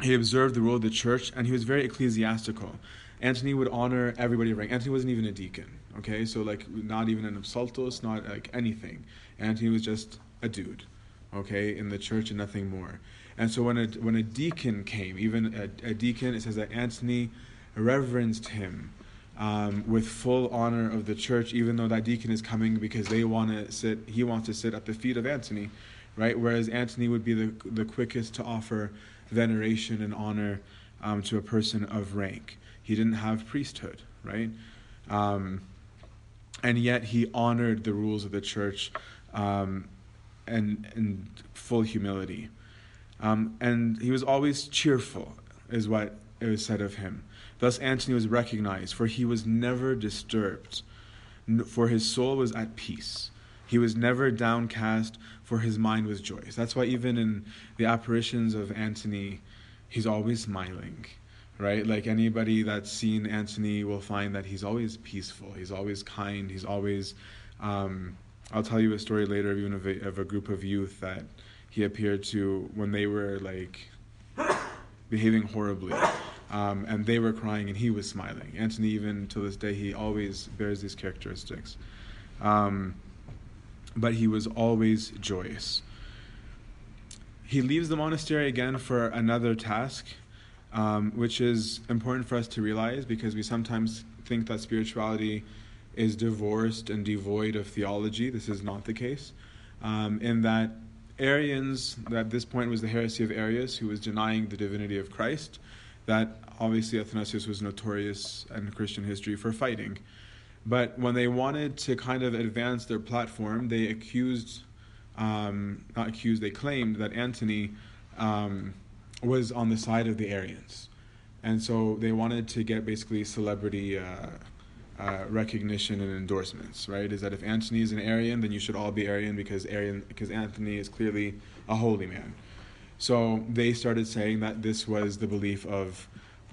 he observed the rule of the church, and he was very ecclesiastical. Antony would honor everybody rank. Antony wasn't even a deacon, okay? So, like, not even an epsaltos, not like anything. Antony was just a dude, okay, in the church and nothing more. And so, when a, when a deacon came, even a, a deacon, it says that Antony reverenced him um, with full honor of the church, even though that deacon is coming because they want to sit, he wants to sit at the feet of Antony, right? Whereas Antony would be the, the quickest to offer veneration and honor um, to a person of rank. He didn't have priesthood, right? Um, and yet he honored the rules of the church um, and in full humility. Um, and he was always cheerful, is what it was said of him. Thus Antony was recognized, for he was never disturbed, for his soul was at peace. He was never downcast, for his mind was joyous. That's why even in the apparitions of Antony, he's always smiling, right? Like anybody that's seen Antony will find that he's always peaceful, he's always kind, he's always. Um, I'll tell you a story later of a, of a group of youth that he appeared to when they were like behaving horribly. Um, and they were crying and he was smiling. Antony, even to this day, he always bears these characteristics. Um, but he was always joyous. He leaves the monastery again for another task, um, which is important for us to realize because we sometimes think that spirituality is divorced and devoid of theology. This is not the case. Um, in that Arians, at this point was the heresy of Arius, who was denying the divinity of Christ, that obviously Athanasius was notorious in Christian history for fighting. But when they wanted to kind of advance their platform, they accused, um, not accused, they claimed that Antony um, was on the side of the Arians. And so they wanted to get basically celebrity uh, uh, recognition and endorsements, right? Is that if Antony is an Arian, then you should all be Arian because Arian because Antony is clearly a holy man. So they started saying that this was the belief of,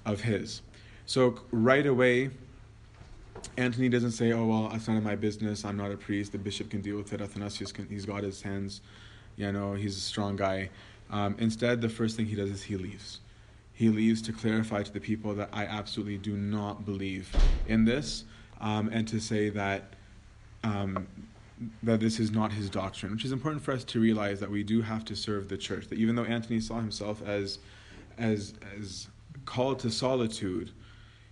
of his. So right away, Antony doesn't say, "Oh well, it's none of my business. I'm not a priest. The bishop can deal with it. Athanasius can. He's got his hands. You know, he's a strong guy." Um, instead, the first thing he does is he leaves. He leaves to clarify to the people that I absolutely do not believe in this, um, and to say that um, that this is not his doctrine, which is important for us to realize that we do have to serve the church. That even though Antony saw himself as, as, as called to solitude,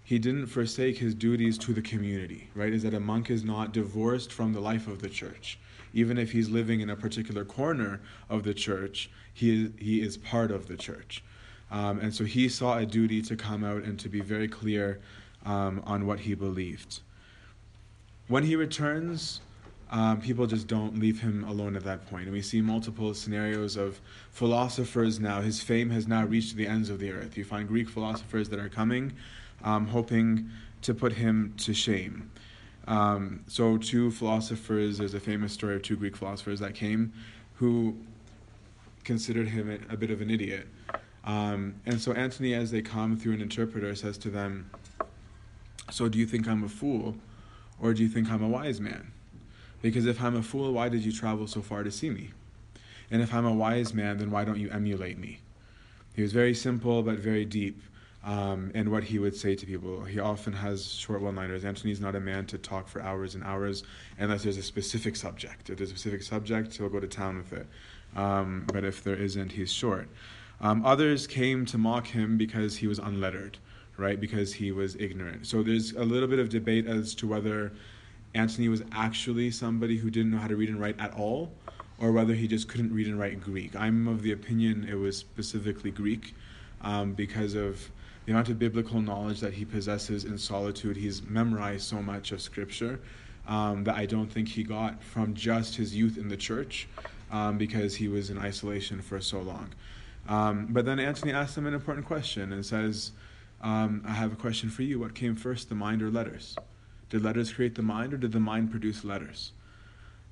he didn't forsake his duties to the community, right? Is that a monk is not divorced from the life of the church. Even if he's living in a particular corner of the church, he is, he is part of the church. Um, and so he saw a duty to come out and to be very clear um, on what he believed. When he returns, um, people just don't leave him alone at that point. And we see multiple scenarios of philosophers now. His fame has now reached the ends of the earth. You find Greek philosophers that are coming, um, hoping to put him to shame. Um, so, two philosophers, there's a famous story of two Greek philosophers that came who considered him a, bit of an idiot. Um, and so, Antony, as they come through an interpreter, says to them, So, do you think I'm a fool, or do you think I'm a wise man? Because if I'm a fool, why did you travel so far to see me? And if I'm a wise man, then why don't you emulate me? He was very simple but very deep um, in what he would say to people. He often has short one liners. Antony's not a man to talk for hours and hours unless there's a specific subject. If there's a specific subject, he'll go to town with it. Um, but if there isn't, he's short. Um, others came to mock him because he was unlettered, right? Because he was ignorant. So there's a little bit of debate as to whether Antony was actually somebody who didn't know how to read and write at all, or whether he just couldn't read and write Greek. I'm of the opinion it was specifically Greek um, because of the amount of biblical knowledge that he possesses in solitude. He's memorized so much of Scripture um, that I don't think he got from just his youth in the church um, because he was in isolation for so long. Um, but then Antony asks him an important question and says, um, I have a question for you. What came first, the mind or letters? Did letters create the mind or did the mind produce letters?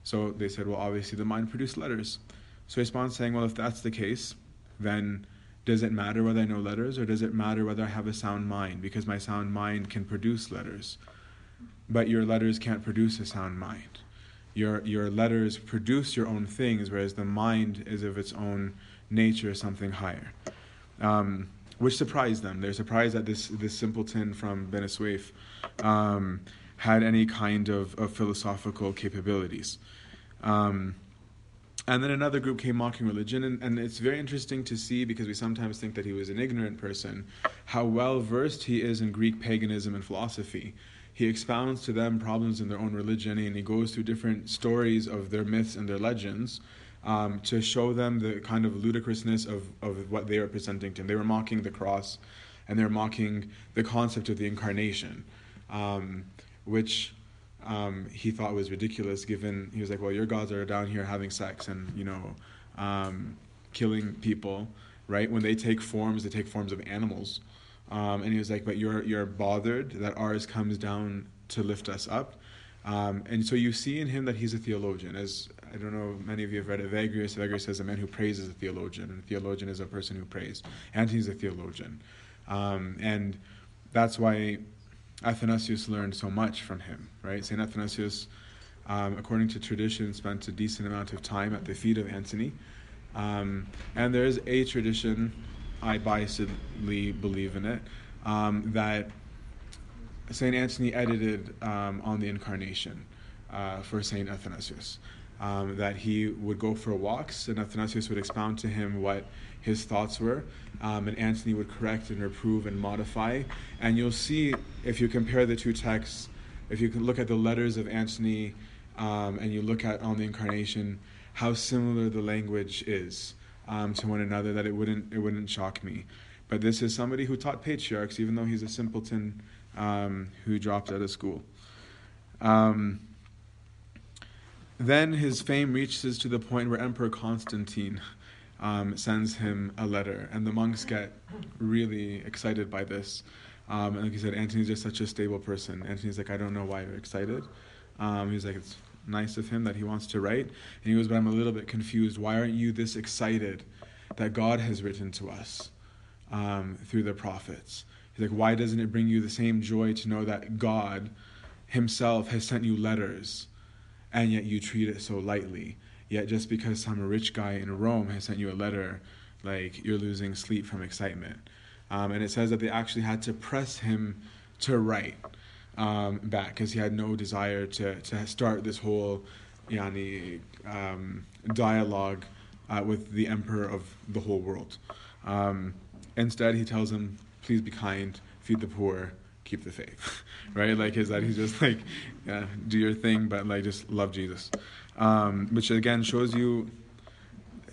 So they said, well, obviously the mind produced letters. So responds saying, well, if that's the case, then does it matter whether I know letters or does it matter whether I have a sound mind? Because my sound mind can produce letters, but your letters can't produce a sound mind. Your, your letters produce your own things, whereas the mind is of its own nature something higher. Um, which surprised them. They're surprised that this, this simpleton from Suef um, had any kind of, of philosophical capabilities. Um, and then another group came mocking religion, and, and it's very interesting to see because we sometimes think that he was an ignorant person, how well versed he is in Greek paganism and philosophy. He expounds to them problems in their own religion, and he goes through different stories of their myths and their legends um, to show them the kind of ludicrousness of, of what they were presenting to him. They were mocking the cross, and they were mocking the concept of the incarnation, um, which um, he thought was ridiculous given he was like well your gods are down here having sex and you know um, killing people right? When they take forms they take forms of animals. Um, and he was like but you're you're bothered that ours comes down to lift us up. Um, and so you see in him that he's a theologian as I don't know if many of you have read Evagrius Evagrius says a man who prays is a theologian and a theologian is a person who prays he's a theologian um, and that's why Athanasius learned so much from him, right? St. Athanasius, um, according to tradition, spent a decent amount of time at the feet of Antony. Um, and there is a tradition, I biasedly believe in it, um, that St. Antony edited um, on the Incarnation uh, for St. Athanasius. Um, that he would go for walks, and Athanasius would expound to him what his thoughts were, um, and Antony would correct and reprove and modify. And you'll see if you compare the two texts, if you can look at the letters of Antony um, and you look at on the Incarnation, how similar the language is um, to one another. That it wouldn't it wouldn't shock me. But this is somebody who taught patriarchs, even though he's a simpleton um, who dropped out of school. Um, then his fame reaches to the point where Emperor Constantine um, sends him a letter, and the monks get really excited by this. Um, and like he said, Antony's just such a stable person. Antony's like, I don't know why you're excited. Um, he's like, it's nice of him that he wants to write. And he goes, but I'm a little bit confused. Why aren't you this excited that God has written to us um, through the prophets? He's like, why doesn't it bring you the same joy to know that God Himself has sent you letters, and yet you treat it so lightly? Yet just because some rich guy in Rome has sent you a letter, like you're losing sleep from excitement. Um, and it says that they actually had to press him to write um, back because he had no desire to, to start this whole yani, um, dialogue uh, with the emperor of the whole world. Um, instead, he tells him, please be kind, feed the poor, keep the faith. right? Like, is that he's just like, yeah, do your thing, but like just love Jesus um, which again shows you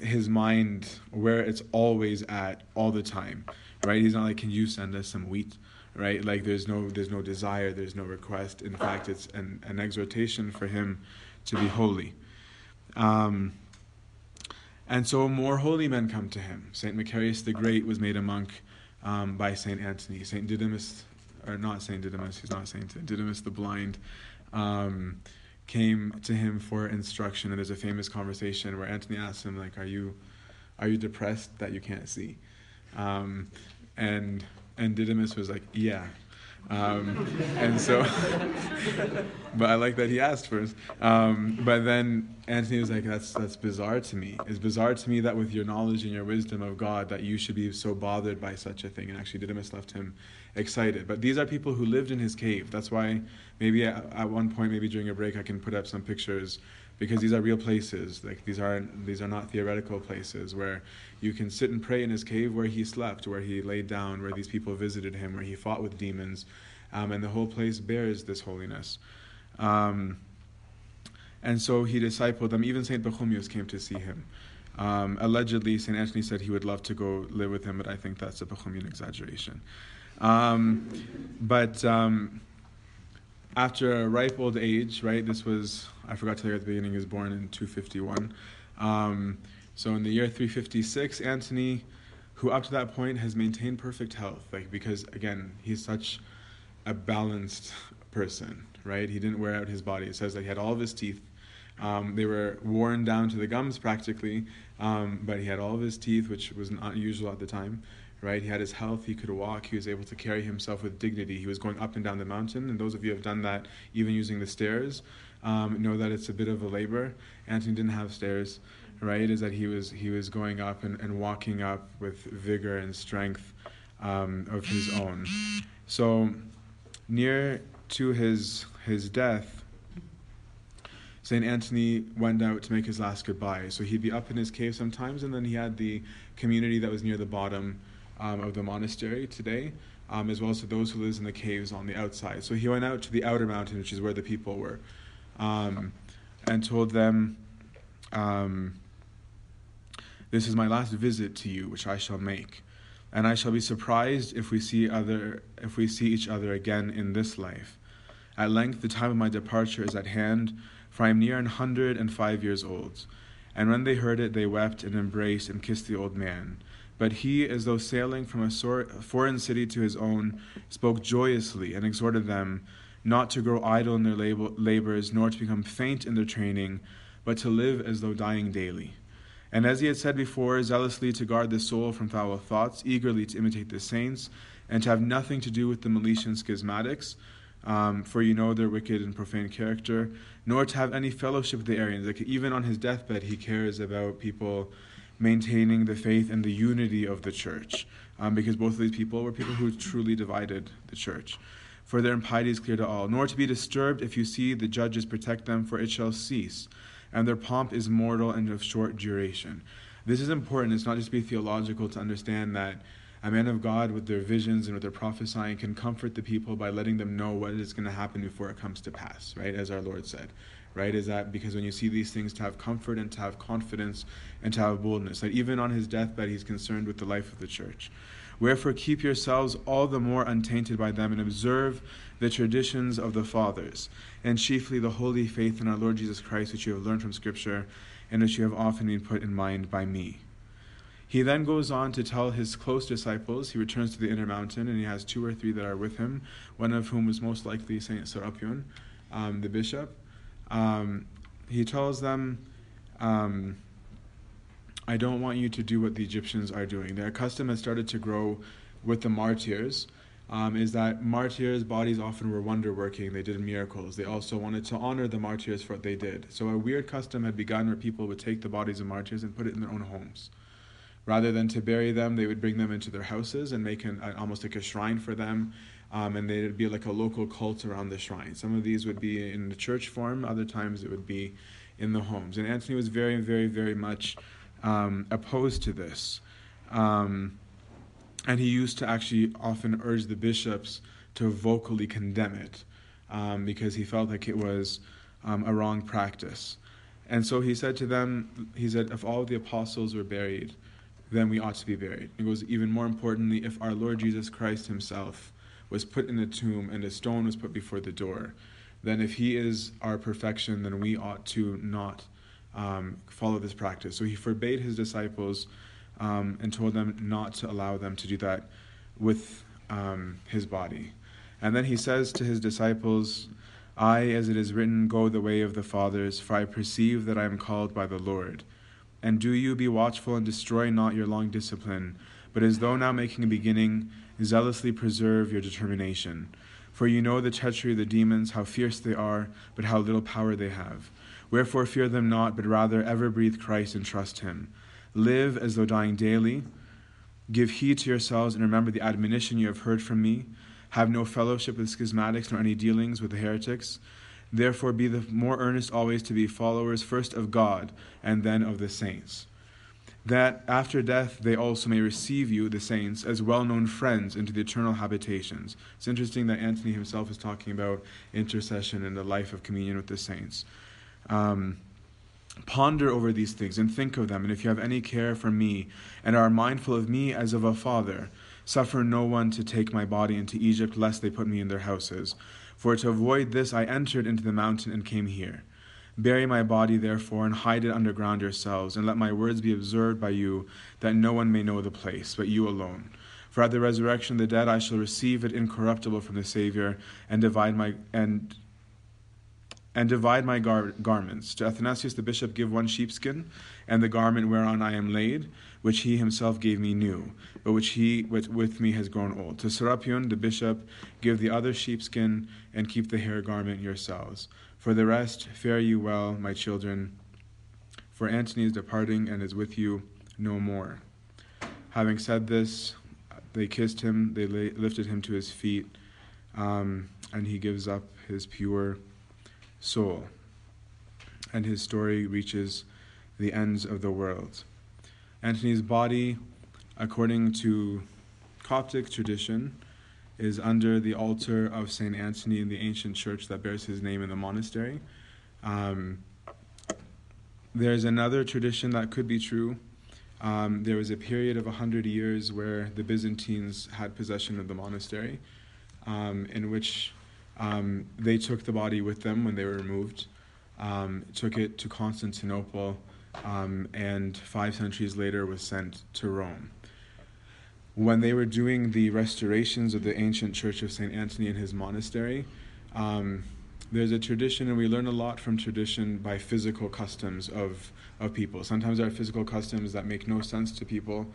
his mind where it's always at all the time, right? He's not like, can you send us some wheat, right? Like there's no there's no desire, there's no request. In fact, it's an, an exhortation for him to be holy. Um, and so more holy men come to him. Saint Macarius the Great was made a monk um, by Saint Antony. Saint Didymus, or not Saint Didymus, he's not Saint Didymus the blind. Um, came to him for instruction and there's a famous conversation where Antony asks him like are you are you depressed that you can't see um, and and Didymus was like yeah um, and so but I like that he asked first um, but then Antony was like that's that's bizarre to me it's bizarre to me that with your knowledge and your wisdom of God that you should be so bothered by such a thing and actually Didymus left him excited. But these are people who lived in his cave. That's why maybe at, at, one point, maybe during a break, I can put up some pictures because these are real places. Like these aren't these are not theoretical places where you can sit and pray in his cave where he slept, where he laid down, where these people visited him, where he fought with demons, um, and the whole place bears this holiness. Um, and so he discipled them. Even Saint Pachomius came to see him. Um, allegedly, Saint Anthony said he would love to go live with him, but I think that's a Pachomian exaggeration. Um, but um, after a ripe old age, right? This was I forgot to tell you at the beginning. He was born in 251. Um, so in the year 356, Antony, who up to that point has maintained perfect health, like because again he's such a balanced person, right? He didn't wear out his body. It says that he had all of his teeth. Um, they were worn down to the gums practically, um, but he had all of his teeth, which was not usual at the time right? He had his health, he could walk, he was able to carry himself with dignity. He was going up and down the mountain, and those of you who have done that, even using the stairs, um, know that it's a bit of a labor. Anthony didn't have stairs, right? Is that he was he was going up and, and walking up with vigor and strength um, of his own. So, near to his his death, St. Anthony went out to make his last goodbye. So he'd be up in his cave sometimes, and then he had the community that was near the bottom um, of the monastery today, um, as well as to those who lives in the caves on the outside. So he went out to the outer mountain, which is where the people were, um, and told them, um, "This is my last visit to you, which I shall make, and I shall be surprised if we see other if we see each other again in this life. At length, the time of my departure is at hand, for I am near an hundred and five years old." And when they heard it, they wept and embraced and kissed the old man. But he, as though sailing from a foreign city to his own, spoke joyously and exhorted them not to grow idle in their labors, nor to become faint in their training, but to live as though dying daily. And as he had said before, zealously to guard the soul from foul thoughts, eagerly to imitate the saints, and to have nothing to do with the Meletian schismatics, um, for you know their wicked and profane character, nor to have any fellowship with the Arians. Like even on his deathbed, he cares about people maintaining the faith and the unity of the church, um, because both of these people were people who truly divided the church. For their impiety is clear to all. Nor to be disturbed if you see the judges protect them, for it shall cease, and their pomp is mortal and of short duration. This is important. It's not just to be theological to understand that a man of God with their visions and with their prophesying can comfort the people by letting them know what is going to happen before it comes to pass, right? As our Lord said right? Is that because when you see these things, to have comfort and to have confidence and to have boldness. That even on his deathbed, he's concerned with the life of the church. Wherefore, keep yourselves all the more untainted by them and observe the traditions of the fathers, and chiefly the holy faith in our Lord Jesus Christ, which you have learned from Scripture and which you have often been put in mind by me. He then goes on to tell his close disciples, he returns to the inner mountain, and he has two or three that are with him, one of whom was most likely Saint Serapion, um, the bishop um, he tells them, um, I don't want you to do what the Egyptians are doing. Their custom has started to grow with the martyrs. Um, is that martyrs' bodies often were wonder working, they did miracles. They also wanted to honor the martyrs for what they did. So a weird custom had begun where people would take the bodies of martyrs and put it in their own homes. Rather than to bury them, they would bring them into their houses and make an, almost like a shrine for them um, and there'd be like a local cult around the shrine. Some of these would be in the church form, other times it would be in the homes. And Anthony was very, very, very much um, opposed to this. Um, and he used to actually often urge the bishops to vocally condemn it um, because he felt like it was um, a wrong practice. And so he said to them, he said, if all the apostles were buried, then we ought to be buried. It goes even more importantly, if our Lord Jesus Christ himself was put in the tomb and a stone was put before the door, then if he is our perfection, then we ought to not um, follow this practice. So he forbade his disciples um, and told them not to allow them to do that with um, his body. And then he says to his disciples, I, as it is written, go the way of the fathers, for I perceive that I am called by the Lord. And do you be watchful and destroy not your long discipline, but as though now making a beginning, zealously preserve your determination. For you know the treachery of the demons, how fierce they are, but how little power they have. Wherefore fear them not, but rather ever breathe Christ and trust him. Live as though dying daily. Give heed to yourselves and remember the admonition you have heard from me. Have no fellowship with schismatics nor any dealings with the heretics. Therefore, be the more earnest always to be followers first of God and then of the saints. That after death they also may receive you, the saints, as well known friends into the eternal habitations. It's interesting that Antony himself is talking about intercession and the life of communion with the saints. Um, ponder over these things and think of them, and if you have any care for me and are mindful of me as of a father, suffer no one to take my body into Egypt, lest they put me in their houses. For to avoid this I entered into the mountain and came here. Bury my body, therefore, and hide it underground yourselves, and let my words be observed by you, that no one may know the place, but you alone. For at the resurrection of the dead I shall receive it incorruptible from the Saviour, and divide my and and divide my gar- garments. To Athanasius the bishop give one sheepskin, and the garment whereon I am laid, which he himself gave me new, but which he with, with me has grown old. To Serapion the bishop give the other sheepskin, and keep the hair garment yourselves. For the rest, fare you well, my children, for Antony is departing and is with you no more. Having said this, they kissed him, they lifted him to his feet, um, and he gives up his pure soul. And his story reaches the ends of the world. Antony's body, according to Coptic tradition, is under the altar of St. Anthony in the ancient church that bears his name in the monastery. Um, there's another tradition that could be true. Um, there was a period of 100 years where the Byzantines had possession of the monastery, um, in which um, they took the body with them when they were removed, um, took it to Constantinople, um, and five centuries later was sent to Rome. When they were doing the restorations of the ancient church of St. Anthony in his monastery, um, there's a tradition, and we learn a lot from tradition by physical customs of, of people. Sometimes there are physical customs that make no sense to people,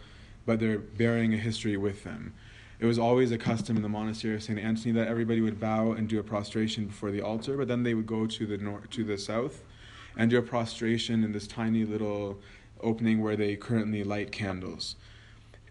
but they're bearing a history with them. It was always a custom in the monastery of St. Anthony that everybody would bow and do a prostration before the altar, but then they would go to the north, to the south and do a prostration in this tiny little opening where they currently light candles.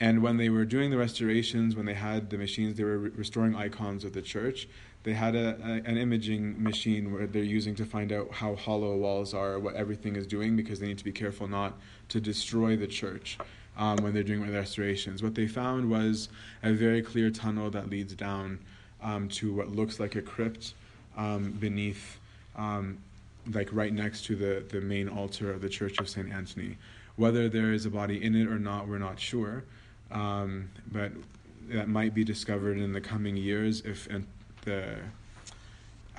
And when they were doing the restorations, when they had the machines, they were re- restoring icons of the church. They had a, a, an imaging machine where they're using to find out how hollow walls are, what everything is doing, because they need to be careful not to destroy the church um, when they're doing the restorations. What they found was a very clear tunnel that leads down um, to what looks like a crypt um, beneath, um, like right next to the, the main altar of the Church of St. Anthony. Whether there is a body in it or not, we're not sure, um, but that might be discovered in the coming years if the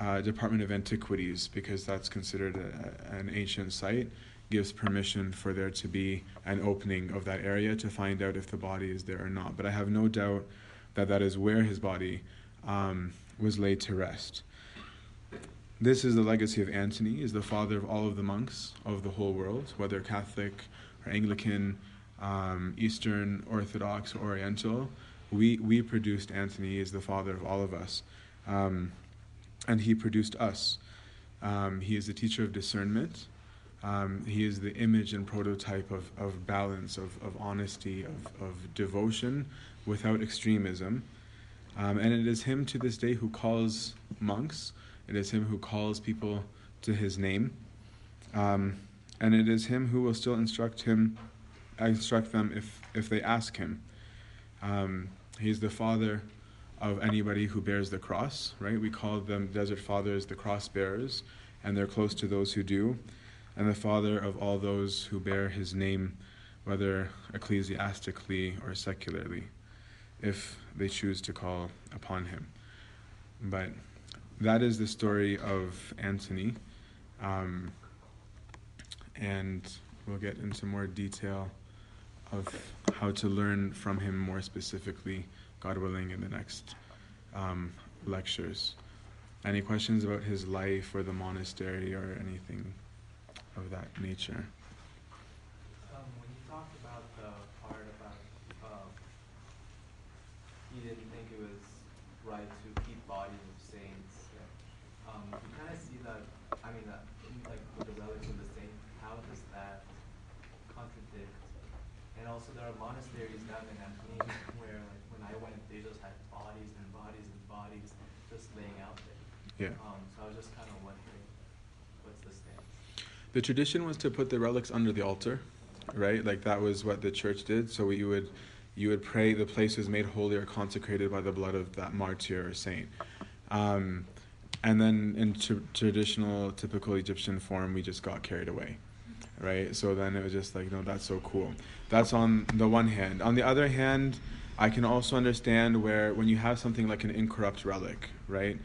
uh, Department of Antiquities, because that's considered a, an ancient site, gives permission for there to be an opening of that area to find out if the body is there or not. But I have no doubt that that is where his body um, was laid to rest. This is the legacy of Antony, is the father of all of the monks of the whole world, whether Catholic or Anglican, um, Eastern, Orthodox, Oriental. We, we produced Antony as the father of all of us. Um, and he produced us. Um, he is the teacher of discernment. Um, he is the image and prototype of, of balance, of, of honesty, of, of devotion without extremism. Um, and it is him to this day who calls monks, it is him who calls people to his name. Um, and it is him who will still instruct him, instruct them if, if they ask him. Um, he's the father of anybody who bears the cross, right? We call them desert fathers, the cross bearers, and they're close to those who do and the father of all those who bear his name, whether ecclesiastically or secularly, if they choose to call upon him. But that is the story of Antony. Um, and we'll get into more detail of how to learn from him more specifically, God willing, in the next um, lectures. Any questions about his life or the monastery or anything? of that nature. Um, when you talked about the part about um, he didn't think it was right to keep bodies of saints, um, you kind of see that. I mean, that in, like with the relics of the saint, how does that contradict? And also, there are monasteries down in Antony where, like, when I went, they just had bodies and bodies and bodies just laying out there. Yeah. Um, so I was just kind of wondering what's the stance? The tradition was to put the relics under the altar, right? Like that was what the church did. So you would you would pray the place was made holy or consecrated by the blood of that martyr or saint. Um, and then in tr- traditional, typical Egyptian form, we just got carried away, right? So then it was just like, no, that's so cool. That's on the one hand. On the other hand, I can also understand where when you have something like an incorrupt relic, right,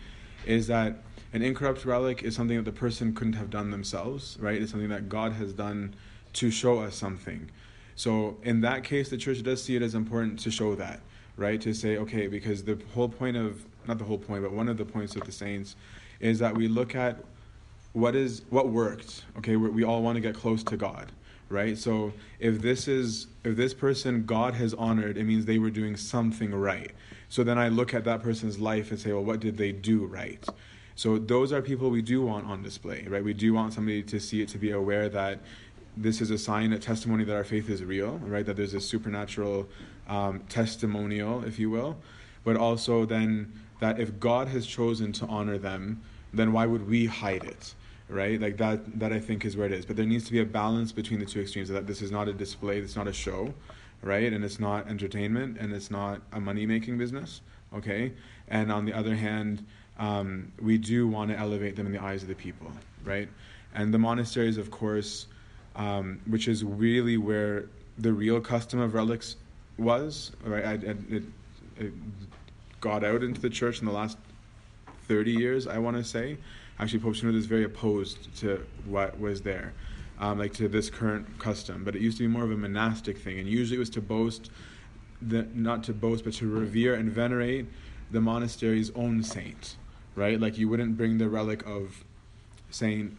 is that an incorrupt relic is something that the person couldn't have done themselves, right? It's something that God has done to show us something. So in that case, the church does see it as important to show that, right? To say, okay, because the whole point of not the whole point, but one of the points of the saints is that we look at what is what worked. Okay, we, we all want to get close to God, right? So if this is if this person God has honored, it means they were doing something right. So then I look at that person's life and say, well, what did they do right? So those are people we do want on display, right? We do want somebody to see it to be aware that this is a sign, a testimony that our faith is real, right? That there's a supernatural um, testimonial, if you will, but also then that if God has chosen to honor them, then why would we hide it? Right? Like that that I think is where it is. But there needs to be a balance between the two extremes that this is not a display, it's not a show, right? And it's not entertainment and it's not a money making business. Okay? And on the other hand, um, we do want to elevate them in the eyes of the people, right? And the monasteries, of course, um, which is really where the real custom of relics was, right? I, I, it, it, got out into the church in the last 30 years, I want to say. Actually, Pope Shenouda is very opposed to what was there, um, like to this current custom. But it used to be more of a monastic thing, and usually it was to boast, the, not to boast, but to revere and venerate the monastery's own saint, right? Like you wouldn't bring the relic of Saint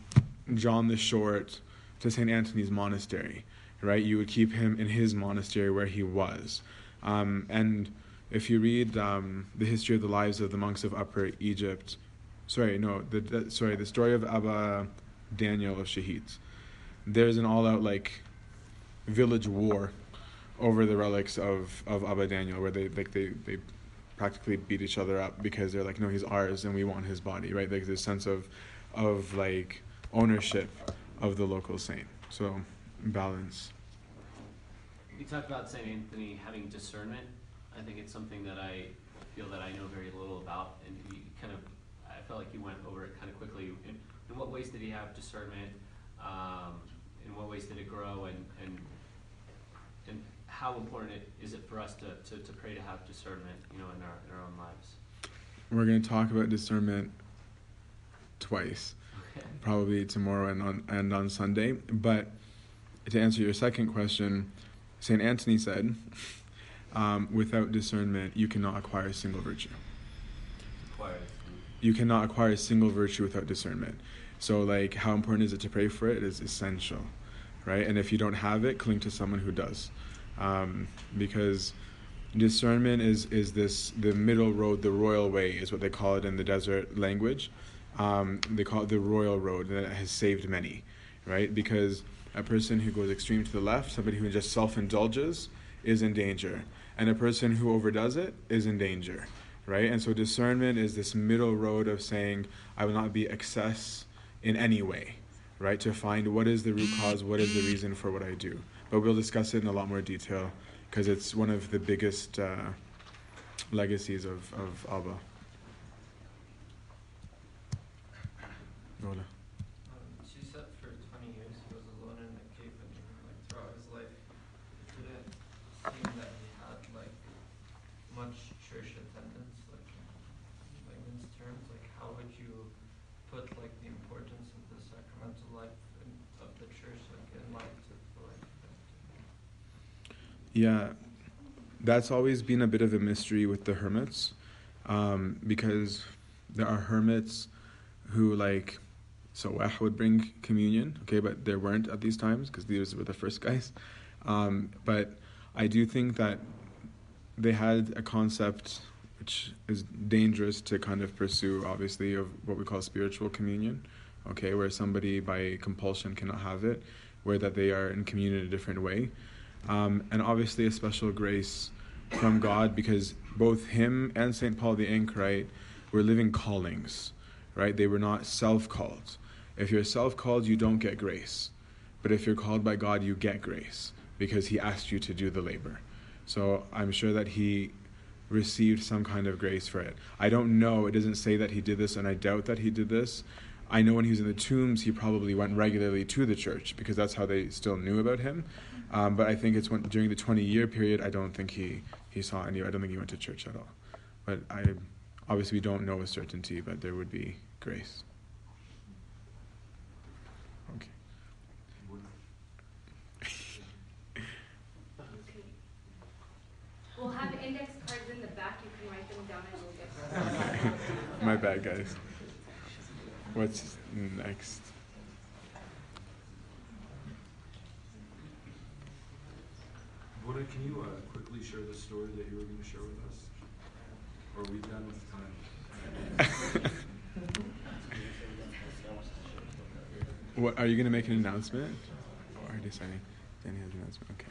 John the Short to Saint Anthony's monastery, right? You would keep him in his monastery where he was, um, and if you read um, the history of the lives of the monks of Upper Egypt, sorry, no, the, the sorry, the story of Abba Daniel of Shahids. there's an all-out like village war over the relics of, of Abba Daniel, where they like they, they practically beat each other up because they're like, no, he's ours and we want his body, right? Like this sense of of like ownership of the local saint. So balance. You talked about Saint Anthony having discernment I think it's something that I feel that I know very little about, and he kind of, felt like he went over it kind of quickly. In, in what ways did he have discernment? Um, in what ways did it grow, and and and how important it, is it for us to, to, to pray to have discernment, you know, in our in our own lives? We're going to talk about discernment twice, okay. probably tomorrow and on and on Sunday. But to answer your second question, Saint Anthony said um, without discernment, you cannot acquire a single virtue. You cannot acquire a single virtue without discernment. So, like, how important is it to pray for it? It is essential, right? And if you don't have it, cling to someone who does, um, because discernment is is this the middle road, the royal way is what they call it in the desert language. Um, they call it the royal road that has saved many, right? Because a person who goes extreme to the left, somebody who just self indulges, is in danger and a person who overdoes it is in danger, right? And so discernment is this middle road of saying, I will not be excess in any way, right? To find what is the root cause, what is the reason for what I do. But we'll discuss it in a lot more detail because it's one of the biggest uh, legacies of, of Abba. Hola. she said for 20 years he was alone in the cave and like throughout his life did it seem that much church attendance, like in layman's terms, like how would you put like the importance of the sacramental life in, of the church like in light of the life of Yeah, that's always been a bit of a mystery with the hermits, um, because there are hermits who like so would bring communion, okay, but there weren't at these times because these were the first guys. Um, but I do think that they had a concept which is dangerous to kind of pursue, obviously, of what we call spiritual communion, okay, where somebody by compulsion cannot have it, where that they are in communion in a different way. Um, and obviously, a special grace from God because both him and St. Paul the Anchorite were living callings, right? They were not self called. If you're self called, you don't get grace. But if you're called by God, you get grace because He asked you to do the labor. So I'm sure that He received some kind of grace for it. I don't know. It doesn't say that He did this, and I doubt that He did this. I know when he was in the tombs, he probably went regularly to the church because that's how they still knew about him. Um, but I think it's when, during the 20 year period, I don't think he, he saw any, I don't think he went to church at all. But I obviously we don't know with certainty, but there would be grace. Okay. Okay. We'll have index cards in the back, you can write them down and we'll get. Okay. My bad, guys. What's next? Buddha, can you uh, quickly share the story that you were going to share with us? Or are we done with time? What are you gonna make an announcement? Or are you deciding? Danny has an announcement. Okay.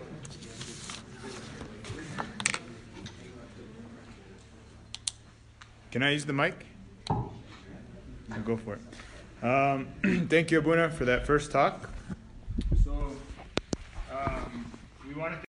Can I use the mic? I'll go for it. Um, thank you, Abuna, for that first talk. So, um, we wanted to.